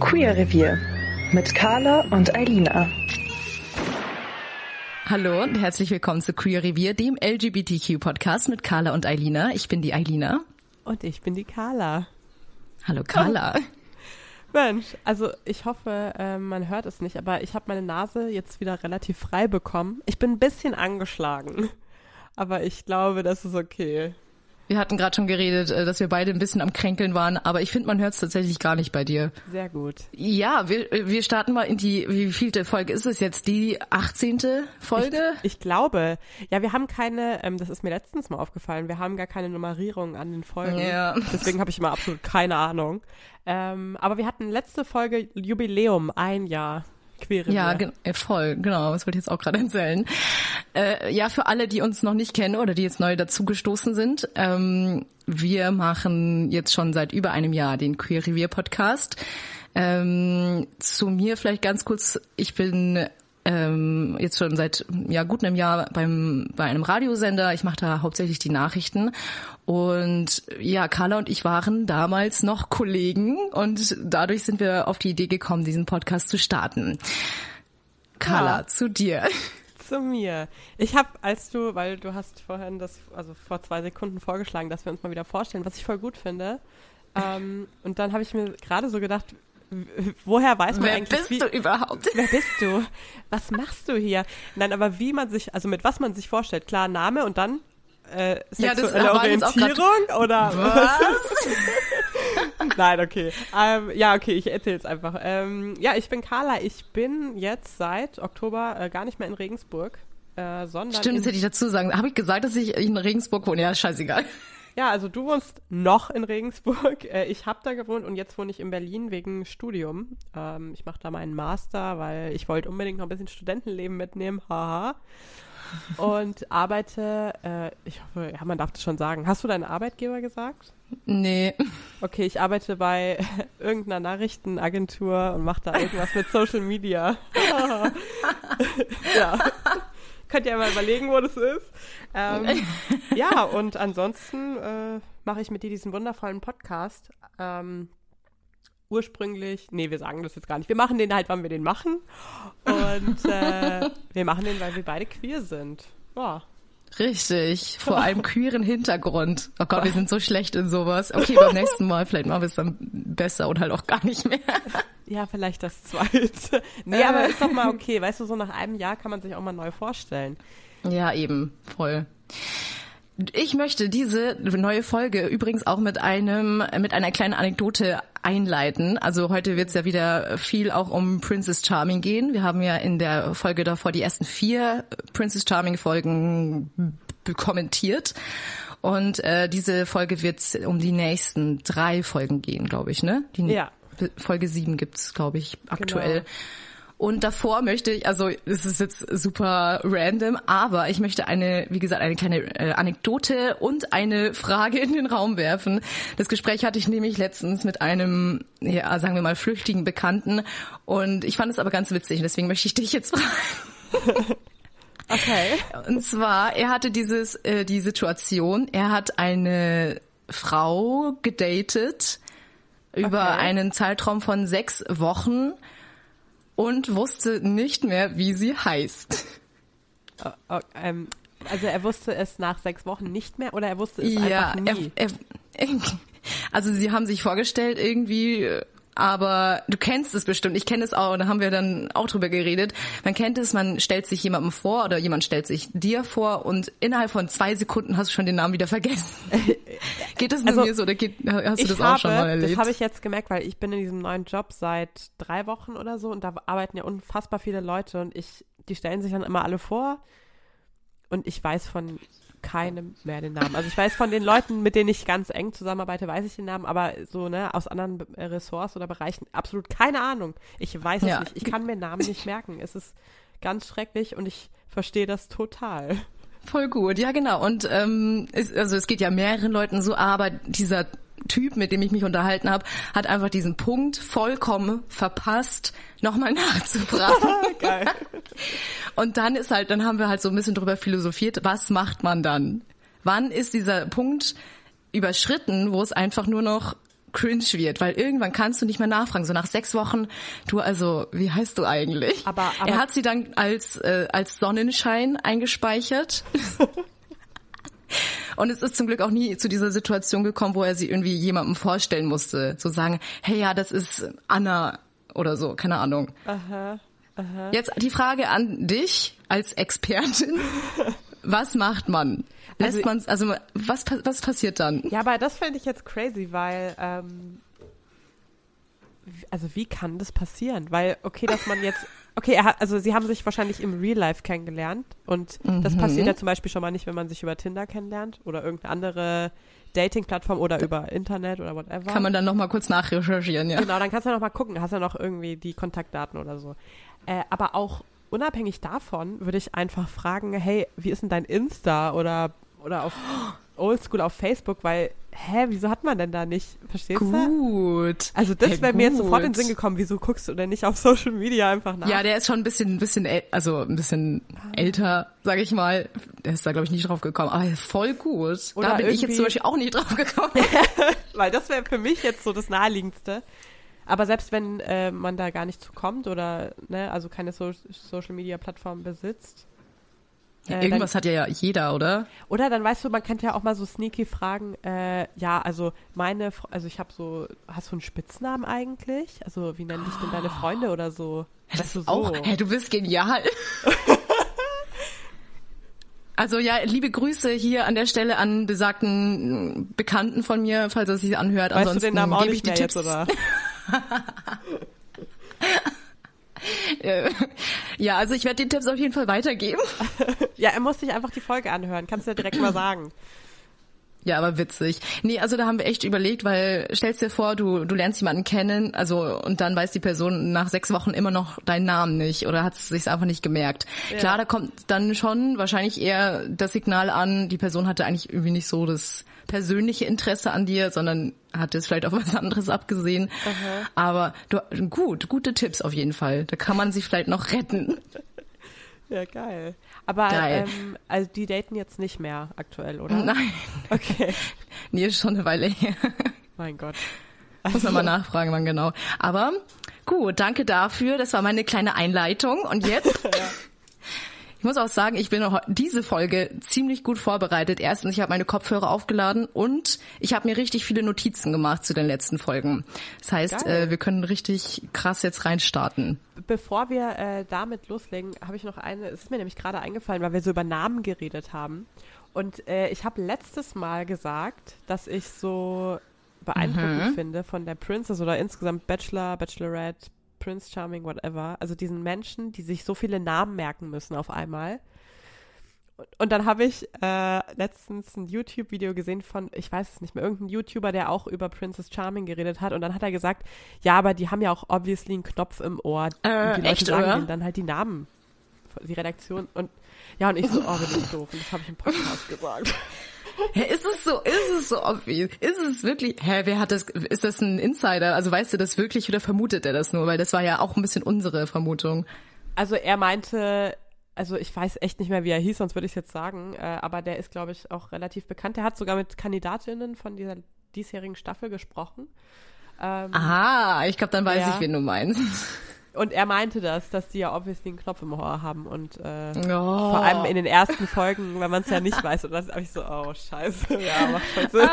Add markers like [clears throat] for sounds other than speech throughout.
Queer Revier mit Carla und Eilina. Hallo und herzlich willkommen zu Queer Revier, dem LGBTQ-Podcast mit Carla und Eilina. Ich bin die Eilina. Und ich bin die Carla. Hallo Carla. [laughs] Mensch, also ich hoffe, äh, man hört es nicht, aber ich habe meine Nase jetzt wieder relativ frei bekommen. Ich bin ein bisschen angeschlagen, [laughs] aber ich glaube, das ist okay. Wir hatten gerade schon geredet, äh, dass wir beide ein bisschen am Kränkeln waren, aber ich finde, man hört es tatsächlich gar nicht bei dir. Sehr gut. Ja, wir, wir starten mal in die, wie vielte Folge ist es jetzt? Die 18. Folge? Ich, ich glaube, ja, wir haben keine, ähm, das ist mir letztens mal aufgefallen, wir haben gar keine Nummerierung an den Folgen. Ja. Deswegen habe ich immer absolut keine Ahnung. Ähm, aber wir hatten letzte Folge Jubiläum, ein Jahr. Queere Ja, gen- äh, voll, genau, das wollte ich jetzt auch gerade [laughs] erzählen. Äh, ja, für alle, die uns noch nicht kennen oder die jetzt neu dazugestoßen sind, ähm, wir machen jetzt schon seit über einem Jahr den Queer Revier Podcast. Ähm, zu mir vielleicht ganz kurz, ich bin ähm, jetzt schon seit ja gut einem Jahr beim bei einem Radiosender. Ich mache da hauptsächlich die Nachrichten und ja, Carla und ich waren damals noch Kollegen und dadurch sind wir auf die Idee gekommen, diesen Podcast zu starten. Carla, Ja. zu dir. Zu mir. Ich habe, als du, weil du hast vorhin das, also vor zwei Sekunden vorgeschlagen, dass wir uns mal wieder vorstellen, was ich voll gut finde. [laughs] Ähm, und dann habe ich mir gerade so gedacht, woher weiß man Wer eigentlich, bist wie, du überhaupt? [laughs] wer bist du? Was machst du hier? Nein, aber wie man sich, also mit was man sich vorstellt. Klar, Name und dann äh, Ja, das sexuelle grad- Orientierung oder Was? [laughs] Nein, okay. Ähm, ja, okay, ich erzähle es einfach. Ähm, ja, ich bin Carla. Ich bin jetzt seit Oktober äh, gar nicht mehr in Regensburg, äh, sondern Stimmt, das hätte ich dazu sagen. Habe ich gesagt, dass ich in Regensburg wohne? Ja, scheißegal. Ja, also du wohnst noch in Regensburg. [laughs] Äh, ich habe da gewohnt und jetzt wohne ich in Berlin wegen Studium. Ähm, ich mache da meinen Master, weil ich wollte unbedingt noch ein bisschen Studentenleben mitnehmen. Haha. [laughs] Und arbeite, äh, ich hoffe, ja, man darf das schon sagen. Hast du deinen Arbeitgeber gesagt? Nee. Okay, ich arbeite bei [laughs] irgendeiner Nachrichtenagentur und mache da irgendwas mit Social Media. ja. Könnt ihr ja mal überlegen, wo das ist. Ähm, [laughs] ja, und ansonsten äh, mache ich mit dir diesen wundervollen Podcast. Ähm, ursprünglich, nee, wir sagen das jetzt gar nicht. Wir machen den halt, wann wir den machen. Und äh, [laughs] wir machen den, weil wir beide queer sind. Ja. Richtig, vor einem [laughs] queeren Hintergrund. Oh Gott, wir sind so schlecht in sowas. Okay, [laughs] beim nächsten Mal vielleicht machen wir es dann besser und halt auch gar nicht mehr. [laughs] Ja, vielleicht das zweite. Nee, aber ist doch mal okay. Weißt du, so nach einem Jahr kann man sich auch mal neu vorstellen. Ja, eben, voll. Ich möchte diese neue Folge übrigens auch mit einem mit einer kleinen Anekdote einleiten. Also heute wird es ja wieder viel auch um Princess Charming gehen. Wir haben ja in der Folge davor die ersten vier Princess Charming Folgen kommentiert. Und äh, diese Folge wird um die nächsten drei Folgen gehen, glaube ich, ne? Die Ja. Folge sieben gibt's, glaube ich, aktuell. Genau. Und davor möchte ich, also es ist jetzt super random, aber ich möchte eine, wie gesagt, eine kleine äh, Anekdote und eine Frage in den Raum werfen. Das Gespräch hatte ich nämlich letztens mit einem, ja, sagen wir mal, flüchtigen Bekannten und ich fand es aber ganz witzig, deswegen möchte ich dich jetzt fragen. [laughs] Okay. Und zwar, er hatte dieses, äh, die Situation, er hat eine Frau gedatet über Okay. einen Zeitraum von sechs Wochen und wusste nicht mehr, wie sie heißt. Oh, oh, ähm, also er wusste es nach sechs Wochen nicht mehr oder er wusste es einfach nie? Er, er, also sie haben sich vorgestellt irgendwie, aber du kennst es bestimmt. Ich kenne es auch, da haben wir dann auch drüber geredet. Man kennt es, man stellt sich jemandem vor oder jemand stellt sich dir vor und innerhalb von zwei Sekunden hast du schon den Namen wieder vergessen. [laughs] geht das nur Also, mir so oder geht, hast du das habe, auch schon mal erlebt? Das habe ich jetzt gemerkt, weil ich bin in diesem neuen Job seit drei Wochen oder so und da arbeiten ja unfassbar viele Leute und ich, die stellen sich dann immer alle vor und ich weiß von keinem mehr den Namen. Also ich weiß von den Leuten, mit denen ich ganz eng zusammenarbeite, weiß ich den Namen, aber so, ne, aus anderen äh, Ressorts oder Bereichen absolut keine Ahnung. Ich weiß es Ja. nicht. Ich kann mir Namen nicht merken. Es ist ganz schrecklich und ich verstehe das total. Voll gut, ja genau. Und ähm, es, also es geht ja mehreren Leuten so, aber dieser Typ, mit dem ich mich unterhalten habe, hat einfach diesen Punkt vollkommen verpasst, nochmal [laughs] nachzufragen. Geil. Und dann ist halt, dann haben wir halt so ein bisschen drüber philosophiert, was macht man dann? Wann ist dieser Punkt überschritten, wo es einfach nur noch cringe wird? Weil irgendwann kannst du nicht mehr nachfragen. So nach sechs Wochen, du also, wie heißt du eigentlich? Aber- aber- er hat sie dann als, äh, als Sonnenschein eingespeichert. [laughs] Und es ist zum Glück auch nie zu dieser Situation gekommen, wo er sie irgendwie jemandem vorstellen musste. So sagen, hey ja, das ist Anna oder so, keine Ahnung. Jetzt die Frage an dich als Expertin. [laughs] Was macht man? Lässt Also- man also was, was passiert dann? Ja, aber das fände ich jetzt crazy, weil, ähm, also wie kann das passieren? Weil, okay, dass man jetzt, okay, er hat, also sie haben sich wahrscheinlich im Real Life kennengelernt und das Mhm. passiert ja zum Beispiel schon mal nicht, wenn man sich über Tinder kennenlernt oder irgendeine andere Dating-Plattform oder über Internet oder whatever. Kann man dann noch mal kurz nachrecherchieren, ja? Genau, dann kannst du noch mal gucken, hast ja noch irgendwie die Kontaktdaten oder so. Äh, aber auch unabhängig davon würde ich einfach fragen, hey, wie ist denn dein Insta oder, oder auf Oldschool auf Facebook, weil, hä, wieso hat man denn da nicht, verstehst du? Gut. Also das Hey, wäre mir jetzt sofort in den gut. Sinn gekommen, wieso guckst du denn nicht auf [laughs] Social Media einfach nach? Ja, der ist schon ein bisschen, ein bisschen, also ein bisschen älter, sage ich mal. Der ist da glaube ich nicht drauf gekommen. Aber voll gut. Oder da bin ich jetzt zum Beispiel auch nicht drauf gekommen. [laughs] Weil das wäre für mich jetzt so das Naheliegendste. Aber selbst wenn äh, man da gar nicht zu kommt oder, ne, also keine so Social Media Plattform besitzt, Ja, Äh, irgendwas hat ja, ja jeder, oder? Oder dann weißt du, man kann ja auch mal so sneaky fragen, äh, ja, also meine, also ich habe so, hast du einen Spitznamen eigentlich? Also wie nennen dich denn deine Freunde oder so? Das Weißt du, ist auch, hey, du bist genial. [laughs] Also ja, liebe Grüße hier an der Stelle an besagten Bekannten von mir, falls er sich anhört. Weißt du Ansonsten den Namen auch nicht ich die mehr Tipps. jetzt, oder? [laughs] Äh, ja, also ich werde die Tipps auf jeden Fall weitergeben. [laughs] Ja, er muss sich einfach die Folge anhören, kannst du ja direkt mal sagen. Ja, aber witzig. Nee, also da haben wir echt überlegt, weil stellst dir vor, du, du lernst jemanden kennen, also und dann weiß die Person nach sechs Wochen immer noch deinen Namen nicht oder hat es sich einfach nicht gemerkt. Klar, da kommt dann schon wahrscheinlich eher das Signal an, die Person hatte eigentlich irgendwie nicht so das persönliche Interesse an dir, sondern hat jetzt vielleicht auf was anderes abgesehen. Aber du, gut, gute Tipps auf jeden Fall. Da kann man sich vielleicht noch retten. Ja, geil. Aber Geil. Ähm, also die daten jetzt nicht mehr aktuell, oder? Nein, Okay. [laughs] nee, ist schon eine Weile her. Mein Gott. Muss man mal nachfragen, wann genau. Aber gut, danke dafür. Das war meine kleine Einleitung. Und jetzt, [laughs] ich muss auch sagen, ich bin auch diese Folge ziemlich gut vorbereitet. Erstens, ich habe meine Kopfhörer aufgeladen und ich habe mir richtig viele Notizen gemacht zu den letzten Folgen. Das heißt, äh, wir können richtig krass jetzt reinstarten. Bevor wir äh, damit loslegen, habe ich noch eine, es ist mir nämlich gerade eingefallen, weil wir so über Namen geredet haben. Und äh, ich habe letztes Mal gesagt, dass ich so beeindruckend finde von der Princess oder insgesamt Bachelor, Bachelorette, Prince Charming, whatever. Also diesen Menschen, die sich so viele Namen merken müssen auf einmal. Und, und dann habe ich äh, letztens ein YouTube-Video gesehen von, ich weiß es nicht mehr, irgendein YouTuber, der auch über Princess Charming geredet hat. Und dann hat er gesagt, ja, aber die haben ja auch obviously einen Knopf im Ohr. Äh, und die Leute echt, sagen oder? dann halt die Namen, die Redaktion. Und ja, und ich so, oh, bin ich doof. Und das habe ich im Podcast [laughs] gesagt. Hä, ist es so, ist es so obvious? Ist es wirklich, hä, wer hat das, ist das ein Insider? Also weißt du das wirklich oder vermutet er das nur? Weil das war ja auch ein bisschen unsere Vermutung. Also er meinte, also ich weiß echt nicht mehr, wie er hieß, sonst würde ich es jetzt sagen, äh, aber der ist, glaube ich, auch relativ bekannt. Der hat sogar mit Kandidatinnen von dieser diesjährigen Staffel gesprochen. Ähm, Aha, ich glaube, dann weiß Ja. ich, wen du meinst. Und er meinte das, dass die ja obviously einen Knopf im Ohr haben und äh, Oh. vor allem in den ersten Folgen, wenn man es ja nicht weiß. Und dann habe ich so, oh scheiße, ja, macht voll Sinn.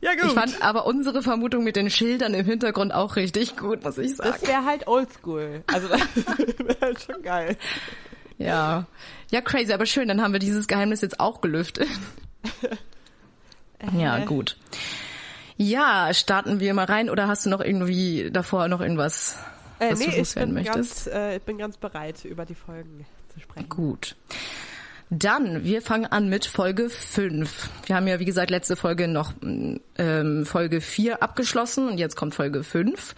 ja gut. Ich fand aber unsere Vermutung mit den Schildern im Hintergrund auch richtig gut, muss ich sagen. [laughs] das wäre halt oldschool. Also das wäre halt schon geil. Ja. Ja, crazy, aber schön, dann haben wir dieses Geheimnis jetzt auch gelüftet. [laughs] ja, gut. Ja, starten wir mal rein oder hast du noch irgendwie davor noch irgendwas, Äh, was nee, du ich loswerden bin, möchtest? ganz, äh, ich bin ganz bereit, über die Folgen zu sprechen. Gut. Dann, wir fangen an mit Folge 5. Wir haben ja, wie gesagt, letzte Folge noch ähm, Folge 4 abgeschlossen und jetzt kommt Folge 5.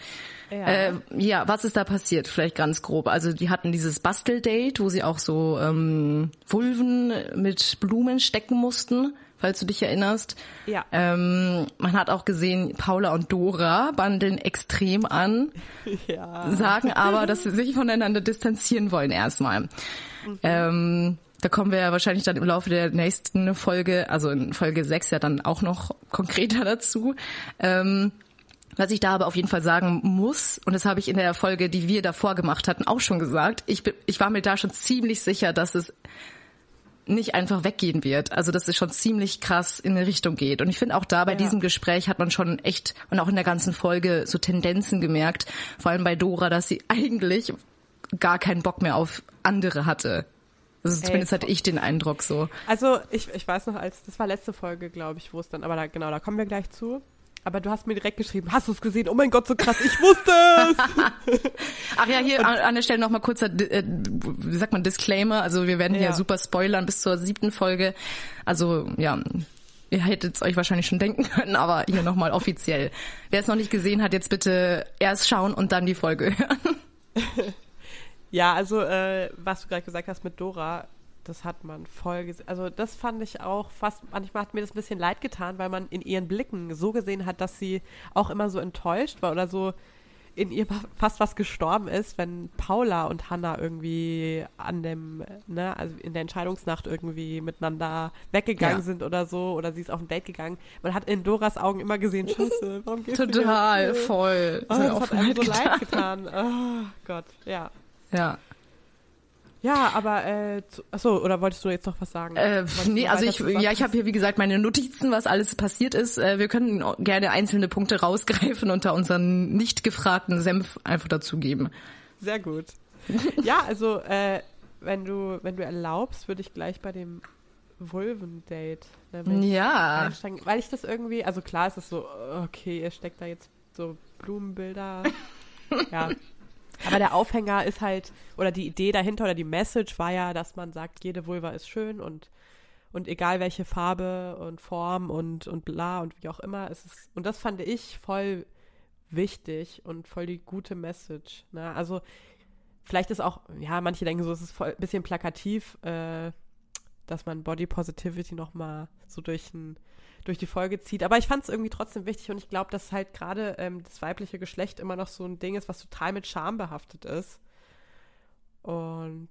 Ja. Äh, ja, was ist da passiert? Vielleicht ganz grob. Also die hatten dieses Basteldate, wo sie auch so ähm, Vulven mit Blumen stecken mussten, falls du dich erinnerst. Ja. Ähm, man hat auch gesehen, Paula und Dora bandeln extrem an, [laughs] ja. sagen aber, dass sie sich voneinander distanzieren wollen erstmal. Mhm. Ähm, da kommen wir ja wahrscheinlich dann im Laufe der nächsten Folge, also in Folge 6 ja dann auch noch konkreter [laughs] dazu. Ähm, was ich da aber auf jeden Fall sagen muss, und das habe ich in der Folge, die wir davor gemacht hatten, auch schon gesagt, ich, ich war mir da schon ziemlich sicher, dass es nicht einfach weggehen wird. Also dass es schon ziemlich krass in eine Richtung geht. Und ich finde auch da bei ja. diesem Gespräch hat man schon echt und auch in der ganzen Folge so Tendenzen gemerkt, vor allem bei Dora, dass sie eigentlich gar keinen Bock mehr auf andere hatte. Also zumindest Ey, hatte ich den Eindruck so. Also ich, ich weiß noch, als das war letzte Folge, glaube ich, wo es dann, aber da, genau, da kommen wir gleich zu. Aber du hast mir direkt geschrieben, hast du es gesehen? Oh mein Gott, so krass, ich wusste es! [laughs] Ach ja, hier an, an der Stelle nochmal kurzer, äh, wie sagt man, Disclaimer. Also wir werden hier ja. super spoilern bis zur siebten Folge. Also ja, ihr hättet es euch wahrscheinlich schon denken können, aber hier nochmal offiziell. Wer es noch nicht gesehen hat, jetzt bitte erst schauen und dann die Folge hören. [laughs] ja, also äh, was du gerade gesagt hast mit Dora, das hat man voll gesehen. Also das fand ich auch fast, manchmal hat mir das ein bisschen leid getan, weil man in ihren Blicken so gesehen hat, dass sie auch immer so enttäuscht war oder so in ihr fast was gestorben ist, wenn Paula und Hannah irgendwie an dem, ne, also in der Entscheidungsnacht irgendwie miteinander weggegangen ja. sind oder so, oder sie ist auf ein Date gegangen. Man hat in Doras Augen immer gesehen, Scheiße, warum geht's Total, voll. Oh, das, das hat einem so leid getan. Oh Gott, ja. Ja. Ja, aber äh, achso, oder wolltest du jetzt noch was sagen? Äh, nee, also ich, ja, ich habe hier wie gesagt meine Notizen, was alles passiert ist. Äh, wir können gerne einzelne Punkte rausgreifen und da unseren nicht gefragten Senf einfach dazugeben. Sehr gut. [laughs] ja, also äh, wenn du wenn du erlaubst, würde ich gleich bei dem Vulven-Date ne, ja. einsteigen, weil ich das irgendwie, also klar ist es so, okay, ihr steckt da jetzt so Blumenbilder. [laughs] ja, aber der Aufhänger ist halt, oder die Idee dahinter oder die Message war ja, dass man sagt, jede Vulva ist schön und, und egal welche Farbe und Form und, und bla und wie auch immer, ist und das fand ich voll wichtig und voll die gute Message. Ne? Also vielleicht ist auch, ja, manche denken so, es ist voll ein bisschen plakativ, äh, dass man Body Positivity nochmal so durch ein durch die Folge zieht. Aber ich fand es irgendwie trotzdem wichtig und ich glaube, dass halt gerade ähm, das weibliche Geschlecht immer noch so ein Ding ist, was total mit Scham behaftet ist. Und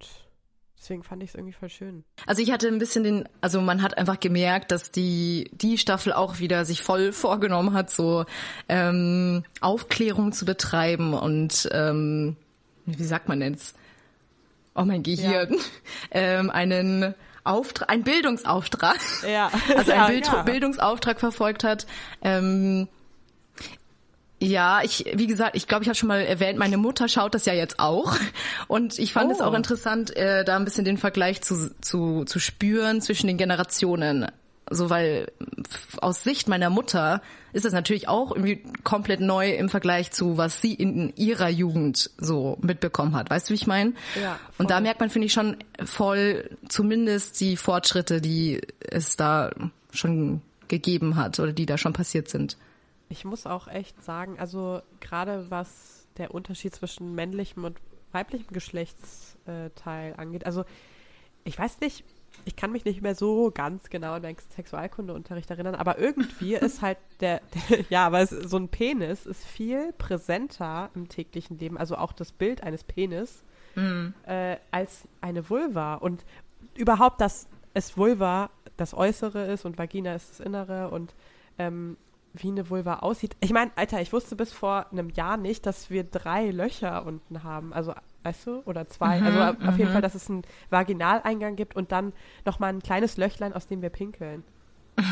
deswegen fand ich es irgendwie voll schön. Also ich hatte ein bisschen den, also man hat einfach gemerkt, dass die die Staffel auch wieder sich voll vorgenommen hat, so ähm, Aufklärung zu betreiben und ähm, wie sagt man jetzt? Oh mein Gehirn, ja. [laughs] ähm, einen Auftrag, ein Bildungsauftrag, ja. [laughs] also ein ja, Bild, ja. Bildungsauftrag verfolgt hat. Ähm, ja, ich, wie gesagt, ich glaube, ich habe schon mal erwähnt, meine Mutter schaut das ja jetzt auch. Und ich fand oh. es auch interessant, äh, da ein bisschen den Vergleich zu, zu, zu spüren zwischen den Generationen so weil aus Sicht meiner Mutter ist das natürlich auch irgendwie komplett neu im Vergleich zu was sie in ihrer Jugend so mitbekommen hat. Weißt du, wie ich meine? Ja. Und da merkt man finde ich schon voll zumindest die Fortschritte, die es da schon gegeben hat oder die da schon passiert sind. Ich muss auch echt sagen, also gerade was der Unterschied zwischen männlichem und weiblichem Geschlechtsteil angeht, also ich weiß nicht, ich kann mich nicht mehr so ganz genau an meinen Sexualkundeunterricht erinnern, aber irgendwie [laughs] ist halt der, der ja, aber es, so ein Penis ist viel präsenter im täglichen Leben, also auch das Bild eines Penis, mhm. äh, als eine Vulva. Und überhaupt, dass es Vulva das Äußere ist und Vagina ist das Innere und ähm, wie eine Vulva aussieht. Ich meine, Alter, ich wusste bis vor einem Jahr nicht, dass wir drei Löcher unten haben. Also weißt du? Oder zwei. Mhm, also auf jeden Fall, dass es einen Vaginaleingang gibt und dann nochmal ein kleines Löchlein, aus dem wir pinkeln. [laughs]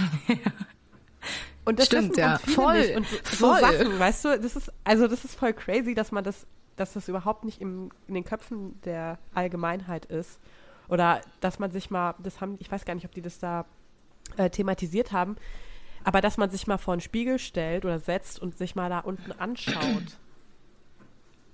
Und das Stimmt, ja. Voll. Nicht. Und so, voll. so Sachen, weißt du, das ist, also das ist voll crazy, dass man das, dass das überhaupt nicht im, in den Köpfen der Allgemeinheit ist. Oder dass man sich mal, das haben, ich weiß gar nicht, ob die das da äh, thematisiert haben, aber dass man sich mal vor einen Spiegel stellt oder setzt und sich mal da unten anschaut.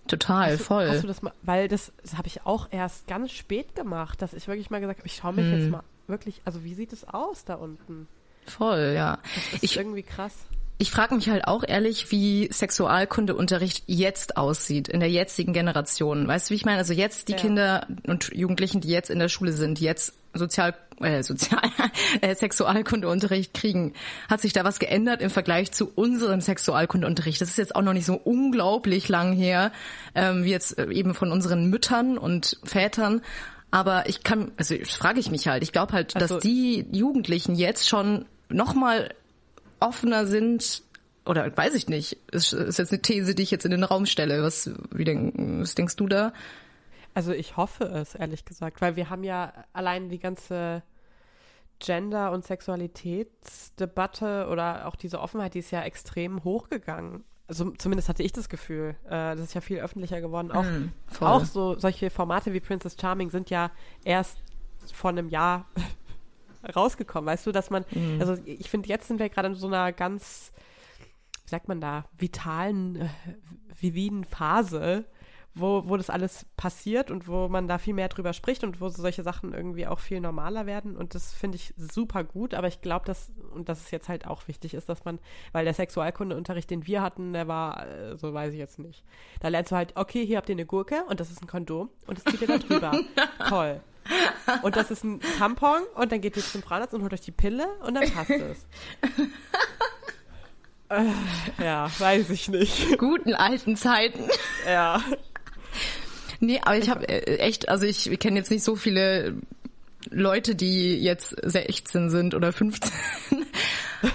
Total, hast du, voll. Hast du das mal, weil das, das habe ich auch erst ganz spät gemacht, dass ich wirklich mal gesagt habe, ich schaue mich jetzt Hm. mal wirklich, also wie sieht es aus da unten? Voll, ja. Das ist Ich, irgendwie krass. Ich frage mich halt auch ehrlich, wie Sexualkundeunterricht jetzt aussieht, in der jetzigen Generation. Weißt du, wie ich meine? Also jetzt die Ja. Kinder und Jugendlichen, die jetzt in der Schule sind, die jetzt Sozial, äh, Sozial, [laughs] äh, Sexualkundeunterricht kriegen. Hat sich da was geändert im Vergleich zu unserem Sexualkundeunterricht? Das ist jetzt auch noch nicht so unglaublich lang her, ähm, wie jetzt äh, eben von unseren Müttern und Vätern. Aber ich kann, also frage ich mich halt, ich glaube halt, Also- dass die Jugendlichen jetzt schon noch mal offener sind oder weiß ich nicht. Ist, ist jetzt eine These, die ich jetzt in den Raum stelle. Was, wie denk, was denkst du da? Also ich hoffe es, ehrlich gesagt, weil wir haben ja allein die ganze Gender- und Sexualitätsdebatte oder auch diese Offenheit, die ist ja extrem hochgegangen. Also zumindest hatte ich das Gefühl. Äh, das ist ja viel öffentlicher geworden. Auch, Mm, auch so solche Formate wie Princess Charming sind ja erst vor einem Jahr [laughs] rausgekommen. Weißt du, dass man, Mm. also ich finde, jetzt sind wir gerade in so einer ganz, wie sagt man da, vitalen, äh, vividen Phase, wo, wo das alles passiert und wo man da viel mehr drüber spricht und wo solche Sachen irgendwie auch viel normaler werden. Und das finde ich super gut, aber ich glaube, dass, und dass es jetzt halt auch wichtig ist, dass man, weil der Sexualkundeunterricht, den wir hatten, der war, äh, so weiß ich jetzt nicht. Da lernst du halt, okay, hier habt ihr eine Gurke und das ist ein Kondom und das zieht ihr da drüber. [laughs] Toll. Und das ist ein Tampon und dann geht ihr zum Frauenarzt und holt euch die Pille und dann passt es. äh, ja, weiß ich nicht. Guten alten Zeiten. Ja. Nee, aber ich habe echt, also ich kenne jetzt nicht so viele Leute, die jetzt 16 sind oder 15. [laughs]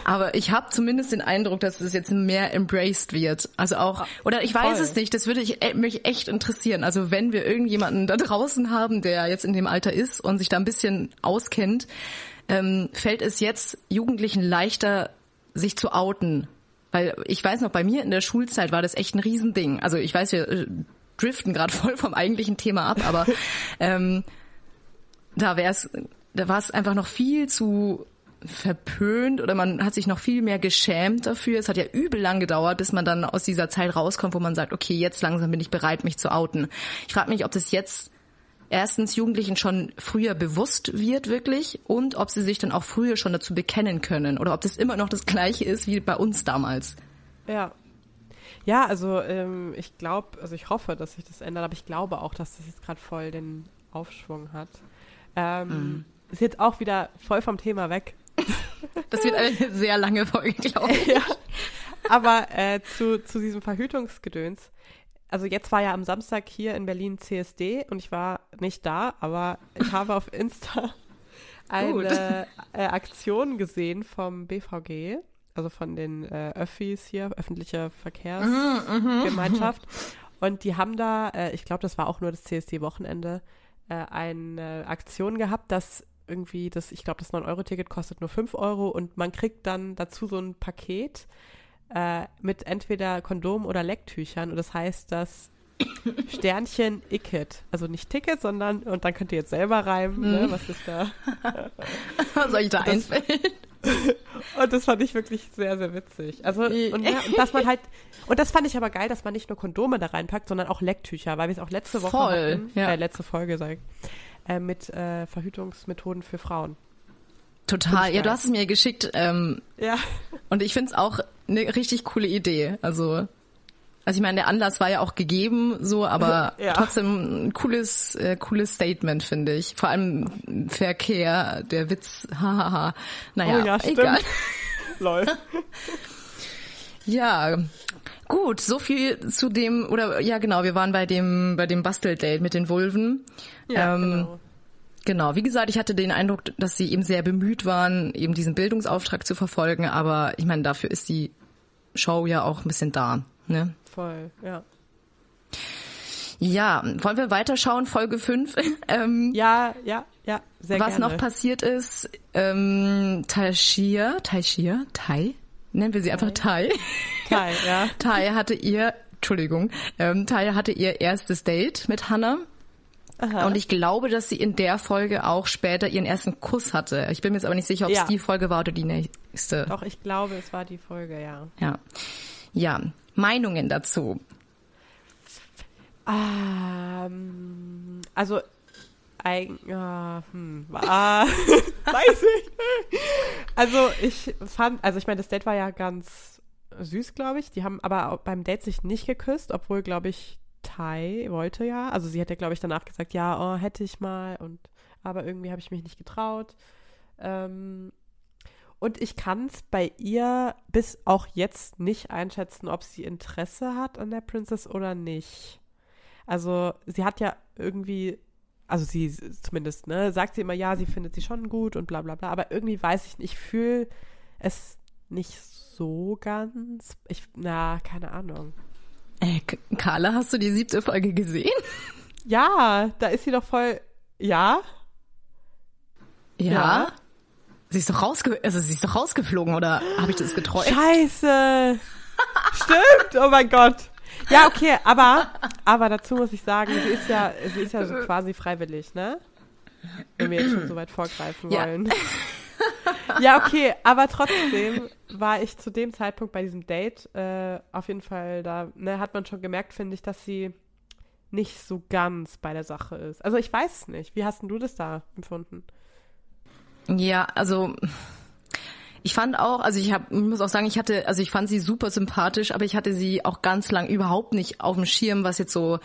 Aber ich habe zumindest den Eindruck, dass es jetzt mehr embraced wird. Also auch, oder ich weiß Voll. es nicht, das würde ich, äh, mich echt interessieren. Also wenn wir irgendjemanden da draußen haben, der jetzt in dem Alter ist und sich da ein bisschen auskennt, ähm, fällt es jetzt Jugendlichen leichter, sich zu outen. Weil ich weiß noch, bei mir in der Schulzeit war das echt ein Riesending. Also ich weiß, wir äh, driften gerade [laughs] voll vom eigentlichen Thema ab, aber ähm, da wär's, da war es einfach noch viel zu verpönt oder man hat sich noch viel mehr geschämt dafür. Es hat ja übel lang gedauert, bis man dann aus dieser Zeit rauskommt, wo man sagt, okay, jetzt langsam bin ich bereit, mich zu outen. Ich frage mich, ob das jetzt erstens Jugendlichen schon früher bewusst wird wirklich und ob sie sich dann auch früher schon dazu bekennen können oder ob das immer noch das gleiche ist wie bei uns damals. Ja. Ja, also ähm, ich glaube, also ich hoffe, dass sich das ändert, aber ich glaube auch, dass das jetzt gerade voll den Aufschwung hat. Ähm, Ist jetzt auch wieder voll vom Thema weg. [laughs] Das wird eine sehr lange Folge, glaube [laughs] ich. ja. Aber äh, zu, zu diesem Verhütungsgedöns. Also jetzt war ja am Samstag hier in Berlin CSD und ich war nicht da, aber ich habe auf Insta [laughs] eine äh, Aktion gesehen vom BVG, also von den äh, Öffis hier, öffentliche Verkehrsgemeinschaft. Und die haben da, äh, ich glaube, das war auch nur das CSD-Wochenende, äh, eine Aktion gehabt, dass irgendwie das, ich glaube, das 9-Euro-Ticket kostet nur 5 Euro und man kriegt dann dazu so ein Paket äh, mit entweder Kondom oder Lecktüchern und das heißt, dass [coughs] Sternchen Icket, also nicht Ticket, sondern, und dann könnt ihr jetzt selber reimen, ne, was ist da? [laughs] Was soll ich da Das- einfällt? [laughs] Und das fand ich wirklich sehr, sehr witzig. Also, und, ja, und dass man halt, und das fand ich aber geil, dass man nicht nur Kondome da reinpackt, sondern auch Lecktücher, weil wir es auch letzte Woche Voll, hatten, ja. äh, letzte Folge, sag ich, äh, mit äh, Verhütungsmethoden für Frauen. Total. Ja, du hast es mir geschickt ähm, Ja. und ich find's auch eine richtig coole Idee. Also, also ich meine, der Anlass war ja auch gegeben, so, aber [laughs] Ja. trotzdem ein cooles, äh, cooles Statement, finde ich. Vor allem Verkehr, der Witz, [laughs] hahaha. Naja, oh ja, stimmt. egal. [laughs] Lol. Ja, gut, so viel zu dem, oder ja genau, wir waren bei dem, bei dem Basteldate mit den Vulven. Ja, Ähm, genau. Genau, wie gesagt, ich hatte den Eindruck, dass sie eben sehr bemüht waren, eben diesen Bildungsauftrag zu verfolgen, aber ich meine, dafür ist die Show ja auch ein bisschen da. Ne? Voll, ja. Ja, wollen wir weiterschauen, Folge 5? [laughs] ähm, Ja, ja, ja, sehr was gerne. noch passiert ist, ähm, Taishia, Taishia, Tai, nennen wir sie einfach Tai. Teil, [laughs] ja. Tai hatte ihr, Entschuldigung, ähm, Tai hatte ihr erstes Date mit Hannah. Und ich glaube, dass sie in der Folge auch später ihren ersten Kuss hatte. Ich bin mir jetzt aber nicht sicher, ob es Ja. die Folge war oder die nächste. Doch, ich glaube, es war die Folge, ja. Ja. Ja. Meinungen dazu. Ähm, also, ein, ja, hm, ah, [laughs] weiß ich. Also, ich fand, also ich meine, das Date war ja ganz süß, glaube ich. Die haben aber beim Date sich nicht geküsst, obwohl, glaube ich, Tai wollte ja. Also sie hätte, glaube ich, danach gesagt, ja, oh, hätte ich mal. Und aber irgendwie habe ich mich nicht getraut. Ähm, und ich kann es bei ihr bis auch jetzt nicht einschätzen, ob sie Interesse hat an der Princess oder nicht. Also sie hat ja irgendwie, also sie zumindest, ne, sagt sie immer, ja, sie findet sie schon gut und bla bla bla, aber irgendwie weiß ich nicht, ich fühle es nicht so ganz. Ich, na, keine Ahnung. Äh, Carla, hast du die siebte Folge gesehen? Ja, da ist sie doch voll. Ja? Ja. ja. Sie ist doch rausge also sie ist doch rausgeflogen oder habe ich das geträumt? Scheiße. Stimmt. Oh mein Gott. Ja, okay, aber aber dazu muss ich sagen, sie ist ja sie ist ja so quasi freiwillig, ne? Wenn wir jetzt schon so weit vorgreifen wollen. Ja. ja, okay, aber trotzdem war ich zu dem Zeitpunkt bei diesem Date äh, auf jeden Fall da, ne, hat man schon gemerkt, finde ich, dass sie nicht so ganz bei der Sache ist. Also ich weiß es nicht. Wie hast denn du das da empfunden? Ja, also ich fand auch, also ich hab, ich muss auch sagen, ich hatte, also ich fand sie super sympathisch, aber ich hatte sie auch ganz lang überhaupt nicht auf dem Schirm, was jetzt so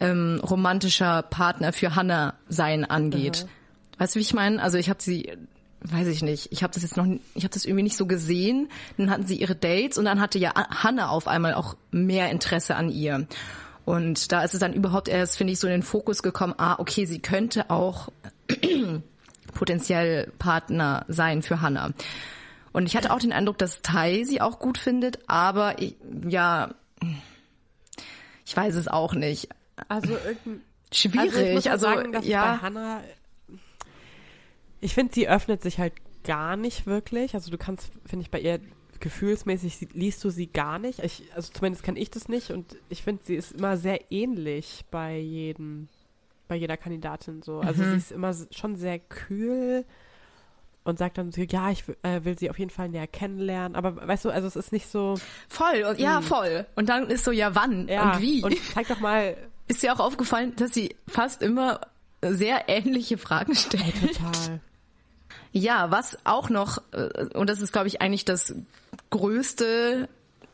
ähm, romantischer Partner für Hannah sein angeht. Mhm. Weißt du, wie ich meine? Also ich habe sie, weiß ich nicht, ich habe das jetzt noch, ich habe das irgendwie nicht so gesehen. Dann hatten sie ihre Dates und dann hatte ja Hannah auf einmal auch mehr Interesse an ihr. Und da ist es dann überhaupt erst, finde ich, so in den Fokus gekommen, ah, okay, sie könnte auch potenziell Partner sein für Hannah. Und ich hatte auch den Eindruck, dass Tai sie auch gut findet, aber ich, ja, ich weiß es auch nicht. Also irgendwie schwierig. Also, ich muss also sagen, dass ja. bei Hannah, ich finde, sie öffnet sich halt gar nicht wirklich. Also du kannst, finde ich, bei ihr gefühlsmäßig liest du sie gar nicht. Ich, also zumindest kann ich das nicht und ich finde, sie ist immer sehr ähnlich bei jedem bei jeder Kandidatin so. Also mhm. sie ist immer schon sehr kühl und sagt dann so, ja, ich äh, will sie auf jeden Fall näher kennenlernen. Aber weißt du, also es ist nicht so. Voll, und, ja, hm. voll. Und dann ist so, ja, wann ja, und wie? Und zeig doch mal. [laughs] Ist dir auch aufgefallen, dass sie fast immer sehr ähnliche Fragen stellt? Ja, total. Ja, was auch noch, äh, und das ist, glaube ich, eigentlich das größte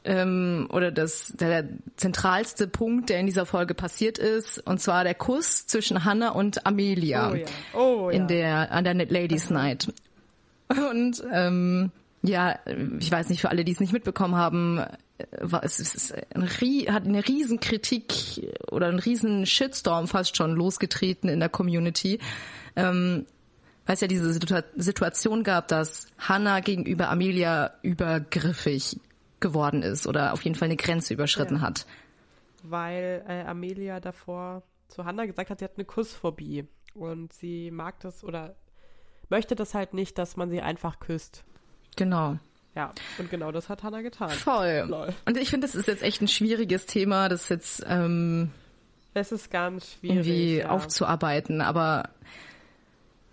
ähm, oder das der zentralste Punkt, der in dieser Folge passiert ist, und zwar der Kuss zwischen Hannah und Amelia oh, ja. Oh, in der an der Ladies Night. Und ähm, ja, ich weiß nicht für alle, die es nicht mitbekommen haben, war es, es ist ein, hat eine riesen Kritik oder einen riesen Shitstorm fast schon losgetreten in der Community. Ähm, weil es ja diese Situation gab, dass Hannah gegenüber Amelia übergriffig geworden ist oder auf jeden Fall eine Grenze überschritten ja. hat. Weil äh, Amelia davor zu Hannah gesagt hat, sie hat eine Kussphobie und sie mag das oder möchte das halt nicht, dass man sie einfach küsst. Genau. Ja, und genau das hat Hannah getan. Voll. Lol. Und ich finde, das ist jetzt echt ein schwieriges Thema, das jetzt ähm, es ist ganz schwierig irgendwie ja. aufzuarbeiten, aber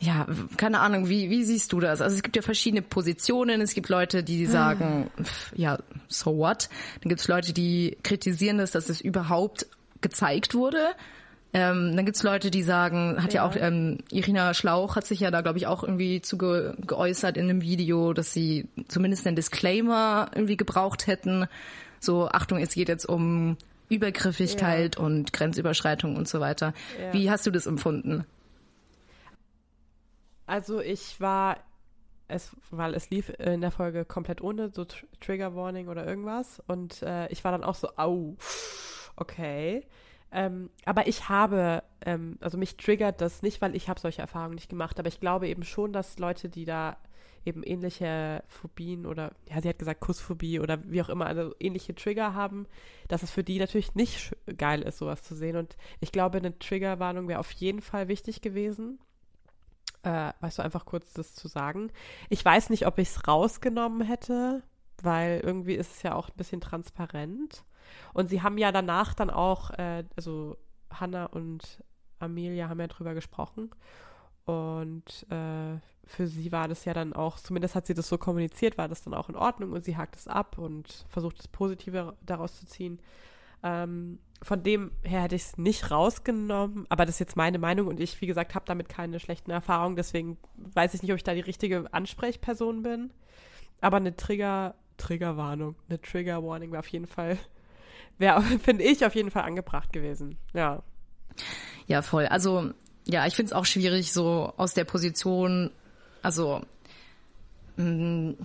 ja, keine Ahnung, wie, wie siehst du das? Also es gibt ja verschiedene Positionen. Es gibt Leute, die sagen, ja, so what? Dann gibt es Leute, die kritisieren das, dass es überhaupt gezeigt wurde. Ähm, dann gibt's Leute, die sagen, hat ja, ja auch ähm, Irina Schlauch hat sich ja da, glaube ich, auch irgendwie zu ge geäußert in einem Video, dass sie zumindest einen Disclaimer irgendwie gebraucht hätten. So, Achtung, es geht jetzt um Übergriffigkeit ja. und Grenzüberschreitung und so weiter. Ja. Wie hast du das empfunden? Also ich war, es, weil es lief in der Folge komplett ohne so Tr Trigger Warning oder irgendwas und äh, ich war dann auch so, au, okay. Ähm, aber ich habe, ähm, also mich triggert das nicht, weil ich habe solche Erfahrungen nicht gemacht, aber ich glaube eben schon, dass Leute, die da eben ähnliche Phobien oder, ja, sie hat gesagt Kussphobie oder wie auch immer, also ähnliche Trigger haben, dass es für die natürlich nicht geil ist, sowas zu sehen. Und ich glaube, eine Triggerwarnung wäre auf jeden Fall wichtig gewesen äh, weißt du, einfach kurz das zu sagen. Ich weiß nicht, ob ich es rausgenommen hätte, weil irgendwie ist es ja auch ein bisschen transparent. Und sie haben ja danach dann auch, äh, also Hannah und Amelia haben ja drüber gesprochen. Und äh, für sie war das ja dann auch, zumindest hat sie das so kommuniziert, war das dann auch in Ordnung und sie hakt es ab und versucht das Positive daraus zu ziehen. Ähm, von dem her hätte ich es nicht rausgenommen, aber das ist jetzt meine Meinung und ich, wie gesagt, habe damit keine schlechten Erfahrungen, deswegen weiß ich nicht, ob ich da die richtige Ansprechperson bin. Aber eine Trigger, Triggerwarnung, eine Trigger Warning wäre auf jeden Fall, wäre, [laughs] finde ich, auf jeden Fall angebracht gewesen. Ja. Ja, voll. Also, ja, ich finde es auch schwierig, so aus der Position, also mh, mm,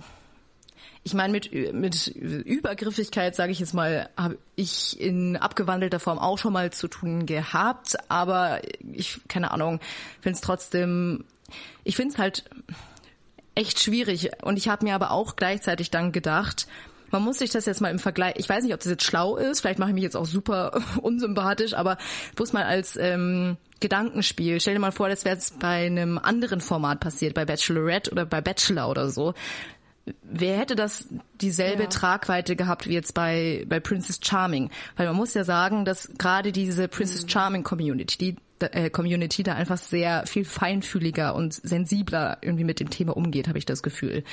ich meine, mit, mit Übergriffigkeit, sage ich jetzt mal, habe ich in abgewandelter Form auch schon mal zu tun gehabt, aber ich, keine Ahnung, finde es trotzdem, ich finde es halt echt schwierig. Und ich habe mir aber auch gleichzeitig dann gedacht, man muss sich das jetzt mal im Vergleich, ich weiß nicht, ob das jetzt schlau ist, vielleicht mache ich mich jetzt auch super [laughs] unsympathisch, aber bloß mal als ähm, Gedankenspiel. Stell dir mal vor, das wäre jetzt bei einem anderen Format passiert, bei Bachelorette oder bei Bachelor oder so wer hätte das dieselbe ja. Tragweite gehabt wie jetzt bei, bei Princess Charming? Weil man muss ja sagen, dass gerade diese Princess mhm. Charming Community, die äh, Community da einfach sehr viel feinfühliger und sensibler irgendwie mit dem Thema umgeht, habe ich das Gefühl.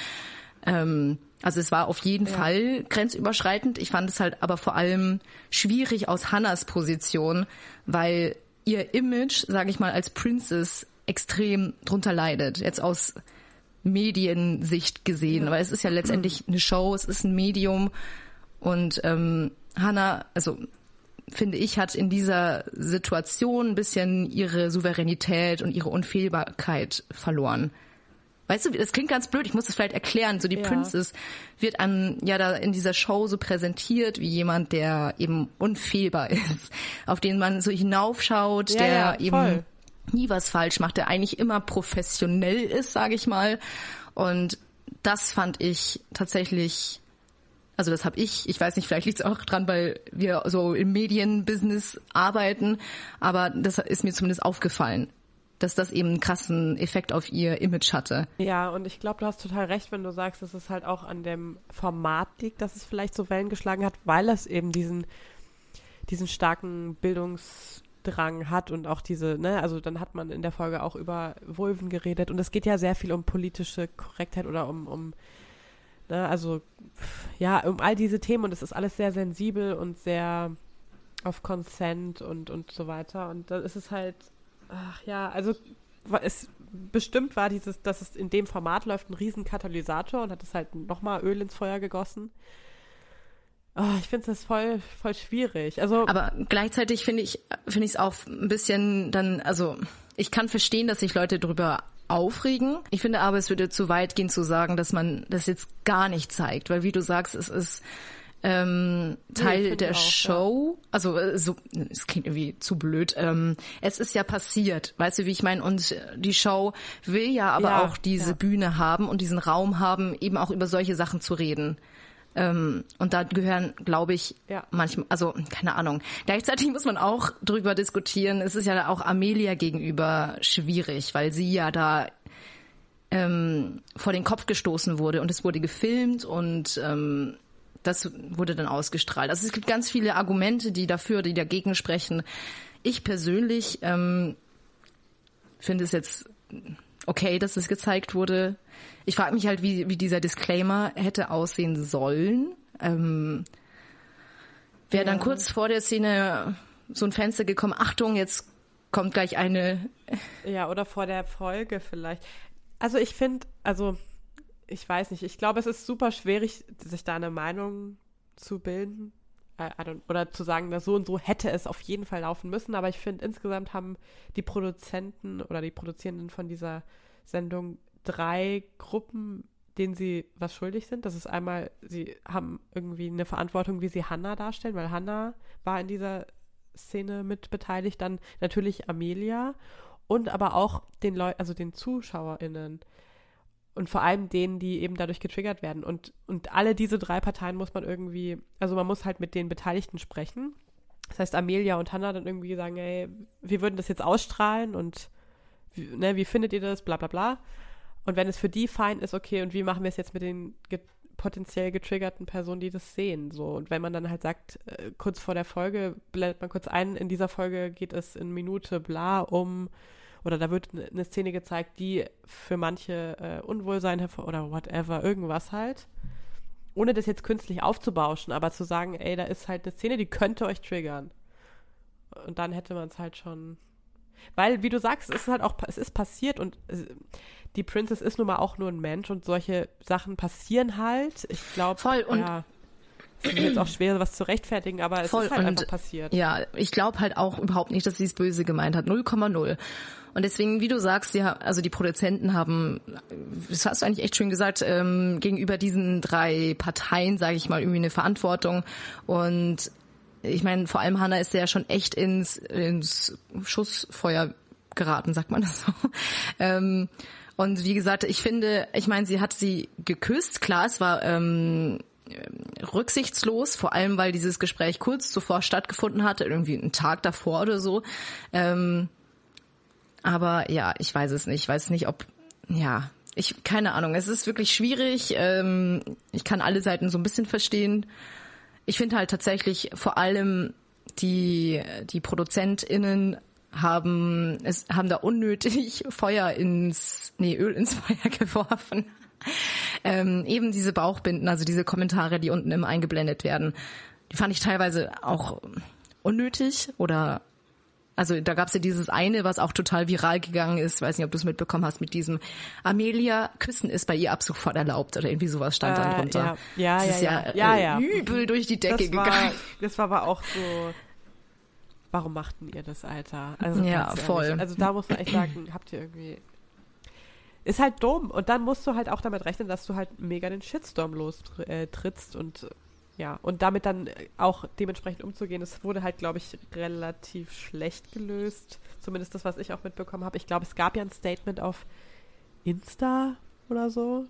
Ähm, also es war auf jeden ja. Fall grenzüberschreitend. Ich fand es halt aber vor allem schwierig aus Hannas Position, weil ihr Image, sage ich mal, als Princess extrem drunter leidet. Jetzt aus Mediensicht gesehen, weil es ist ja letztendlich eine Show, es ist ein Medium und ähm, Hannah, also finde ich, hat in dieser Situation ein bisschen ihre Souveränität und ihre Unfehlbarkeit verloren. Weißt du, das klingt ganz blöd, ich muss das vielleicht erklären. So die ja. Princess wird an, ja da in dieser Show so präsentiert wie jemand, der eben unfehlbar [laughs] ist, auf den man so hinaufschaut, ja, der ja, eben nie was falsch macht, der eigentlich immer professionell ist, sage ich mal. Und das fand ich tatsächlich, also das habe ich, ich weiß nicht, vielleicht liegt es auch dran, weil wir so im Medienbusiness arbeiten, aber das ist mir zumindest aufgefallen dass das eben einen krassen Effekt auf ihr Image hatte. Ja, und ich glaube, du hast total recht, wenn du sagst, dass es halt auch an dem Format liegt, dass es vielleicht so Wellen geschlagen hat, weil es eben diesen, diesen starken Bildungs- Drang hat und auch diese, ne, also dann hat man in der Folge auch über Vulven geredet und es geht ja sehr viel um politische Korrektheit oder um, um, ne, also ja, um all diese Themen und es ist alles sehr sensibel und sehr auf Consent und, und so weiter und dann ist es halt, ach ja, also es bestimmt war dieses, dass es in dem Format läuft, ein riesen Katalysator und hat es halt nochmal Öl ins Feuer gegossen. Oh, ich finde das voll, voll schwierig. Also, aber gleichzeitig finde ich, finde ich es auch ein bisschen dann, also ich kann verstehen, dass sich Leute darüber aufregen. Ich finde aber, es würde zu weit gehen zu sagen, dass man das jetzt gar nicht zeigt, weil wie du sagst, es ist ähm, Teil nee, der auch, Show. Ja. Also äh, so, es klingt irgendwie zu blöd. Ähm, es ist ja passiert, weißt du, wie ich meine? Und die Show will ja aber ja, auch diese ja. Bühne haben und diesen Raum haben, eben auch über solche Sachen zu reden. Ähm, und da gehören, glaube ich, ja. manchmal, also keine Ahnung. Gleichzeitig muss man auch drüber diskutieren. Es ist ja auch Amelia gegenüber schwierig, weil sie ja da ähm, vor den Kopf gestoßen wurde und es wurde gefilmt und ähm, das wurde dann ausgestrahlt. Also es gibt ganz viele Argumente, die dafür, die dagegen sprechen. Ich persönlich ähm, finde es jetzt okay, dass es gezeigt wurde. Ich frage mich halt, wie, wie dieser Disclaimer hätte aussehen sollen. Ähm, Wäre ja. dann kurz vor der Szene so ein Fenster gekommen, Achtung, jetzt kommt gleich eine. Ja, oder vor der Folge vielleicht. Also ich finde, also ich weiß nicht, ich glaube, es ist super schwierig, sich da eine Meinung zu bilden. Äh, oder zu sagen, dass so und so hätte es auf jeden Fall laufen müssen. Aber ich finde, insgesamt haben die Produzenten oder die Produzierenden von dieser Sendung drei Gruppen, denen sie was schuldig sind. Das ist einmal, sie haben irgendwie eine Verantwortung, wie sie Hannah darstellen, weil Hannah war in dieser Szene mit beteiligt. Dann natürlich Amelia und aber auch den Leuten, also den ZuschauerInnen und vor allem denen, die eben dadurch getriggert werden. Und, und alle diese drei Parteien muss man irgendwie, also man muss halt mit den Beteiligten sprechen. Das heißt, Amelia und Hannah dann irgendwie sagen, ey, wir würden das jetzt ausstrahlen und wie, ne, wie findet ihr das, bla bla bla. Und wenn es für die fein ist, okay, und wie machen wir es jetzt mit den ge potenziell getriggerten Personen, die das sehen? So, und wenn man dann halt sagt, äh, kurz vor der Folge, blendet man kurz ein, in dieser Folge geht es in Minute bla um oder da wird eine Szene gezeigt, die für manche äh, Unwohlsein hervor oder whatever, irgendwas halt. Ohne das jetzt künstlich aufzubauschen, aber zu sagen, ey, da ist halt eine Szene, die könnte euch triggern. Und dann hätte man es halt schon. Weil, wie du sagst, es ist halt auch, es ist passiert und die Princess ist nun mal auch nur ein Mensch und solche Sachen passieren halt. Ich glaube, Voll, und ja, jetzt auch schwer, was zu rechtfertigen, aber es Voll, ist halt und einfach passiert. Ja, ich glaube halt auch überhaupt nicht, dass sie es böse gemeint hat. 0,0. Und deswegen, wie du sagst, ja, also die Produzenten haben, das hast du eigentlich echt schön gesagt, ähm, gegenüber diesen drei Parteien, sage ich mal, irgendwie eine Verantwortung. Und ich meine, vor allem Hannah ist ja schon echt ins, ins Schussfeuer geraten, sagt man das so. [laughs] Ähm, und wie gesagt, ich finde, ich meine, sie hat sie geküsst. Klar, es war ähm, rücksichtslos, vor allem weil dieses Gespräch kurz zuvor stattgefunden hatte, irgendwie einen Tag davor oder so. Ähm, aber ja, ich weiß es nicht. Ich weiß nicht, ob, ja, ich, keine Ahnung. Es ist wirklich schwierig. Ähm, ich kann alle Seiten so ein bisschen verstehen. Ich finde halt tatsächlich vor allem die, die ProduzentInnen haben, es, haben da unnötig [laughs] Feuer ins, nee, Öl ins Feuer [laughs] geworfen. [laughs] Ähm, eben diese Bauchbinden, also diese Kommentare, die unten immer eingeblendet werden, die fand ich teilweise auch unnötig oder also da gab's ja dieses eine, was auch total viral gegangen ist, weiß nicht, ob du es mitbekommen hast, mit diesem Amelia küssen ist bei ihr ab sofort erlaubt oder irgendwie sowas stand dann Äh, drunter. ja. Ja, das ja, ist ja. ja, Ja, äh, ja. übel durch die Decke das war, gegangen. Das war aber auch so. Warum machten ihr das, Alter? Also Ja, ganz ehrlich. voll. Also da muss man echt sagen, habt ihr irgendwie. Ist halt dumm. Und dann musst du halt auch damit rechnen, dass du halt mega den Shitstorm lostrittst äh, und äh, ja, und damit dann äh, auch dementsprechend umzugehen. Es wurde halt, glaube ich, relativ schlecht gelöst. Zumindest das, was ich auch mitbekommen habe. Ich glaube, es gab ja ein Statement auf Insta oder so,